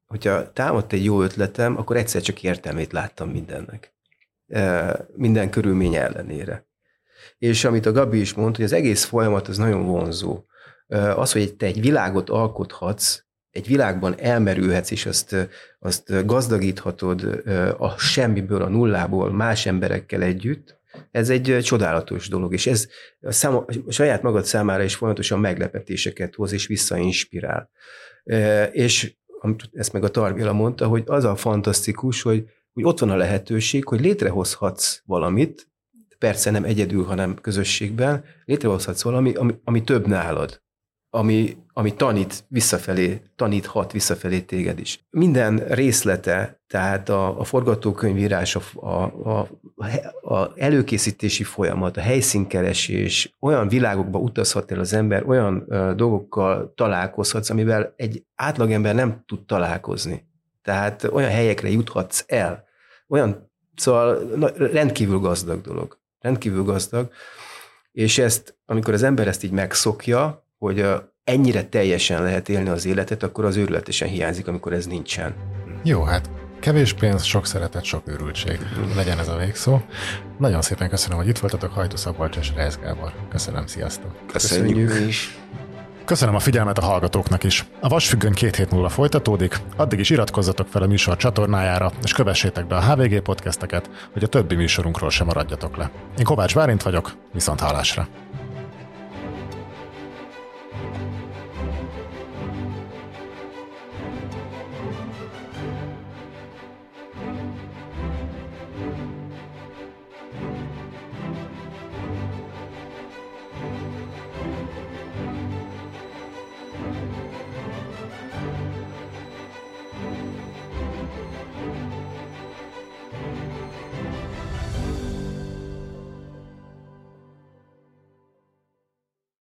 hogyha támadt egy jó ötletem, akkor egyszer csak értelmét láttam mindennek. Minden körülmény ellenére. És amit a Gabi is mondta, hogy az egész folyamat az nagyon vonzó. Az, hogy te egy világot alkothatsz, egy világban elmerülhetsz, és azt, azt gazdagíthatod a semmiből, a nullából más emberekkel együtt, ez egy csodálatos dolog, és ez a, szám, a saját magad számára is folyamatosan meglepetéseket hoz, és visszainspirál. És amit ezt meg a Tarvila mondta, hogy az a fantasztikus, hogy, hogy ott van a lehetőség, hogy létrehozhatsz valamit, persze nem egyedül, hanem közösségben, létrehozhatsz valami, ami, ami több nálad ami, ami tanít visszafelé, taníthat visszafelé téged is. Minden részlete, tehát a, a forgatókönyvírás, a, a, a, a előkészítési folyamat, a helyszínkeresés, olyan világokba utazhat el az ember, olyan uh, dolgokkal találkozhatsz, amivel egy átlagember nem tud találkozni. Tehát olyan helyekre juthatsz el. Olyan, szóval na, rendkívül gazdag dolog. Rendkívül gazdag. És ezt, amikor az ember ezt így megszokja, hogy ennyire teljesen lehet élni az életet, akkor az őrületesen hiányzik, amikor ez nincsen. Jó, hát kevés pénz, sok szeretet, sok őrültség. Legyen ez a végszó. Nagyon szépen köszönöm, hogy itt voltatok, Hajtó Szabolcs és Reis Gábor. Köszönöm, sziasztok! Köszönjük, Köszönjük is! Köszönöm a figyelmet a hallgatóknak is. A Vasfüggöny két hét múlva folytatódik, addig is iratkozzatok fel a műsor csatornájára, és kövessétek be a HVG podcasteket, hogy a többi műsorunkról sem maradjatok le. Én Kovács Bárint vagyok, viszont hallásra!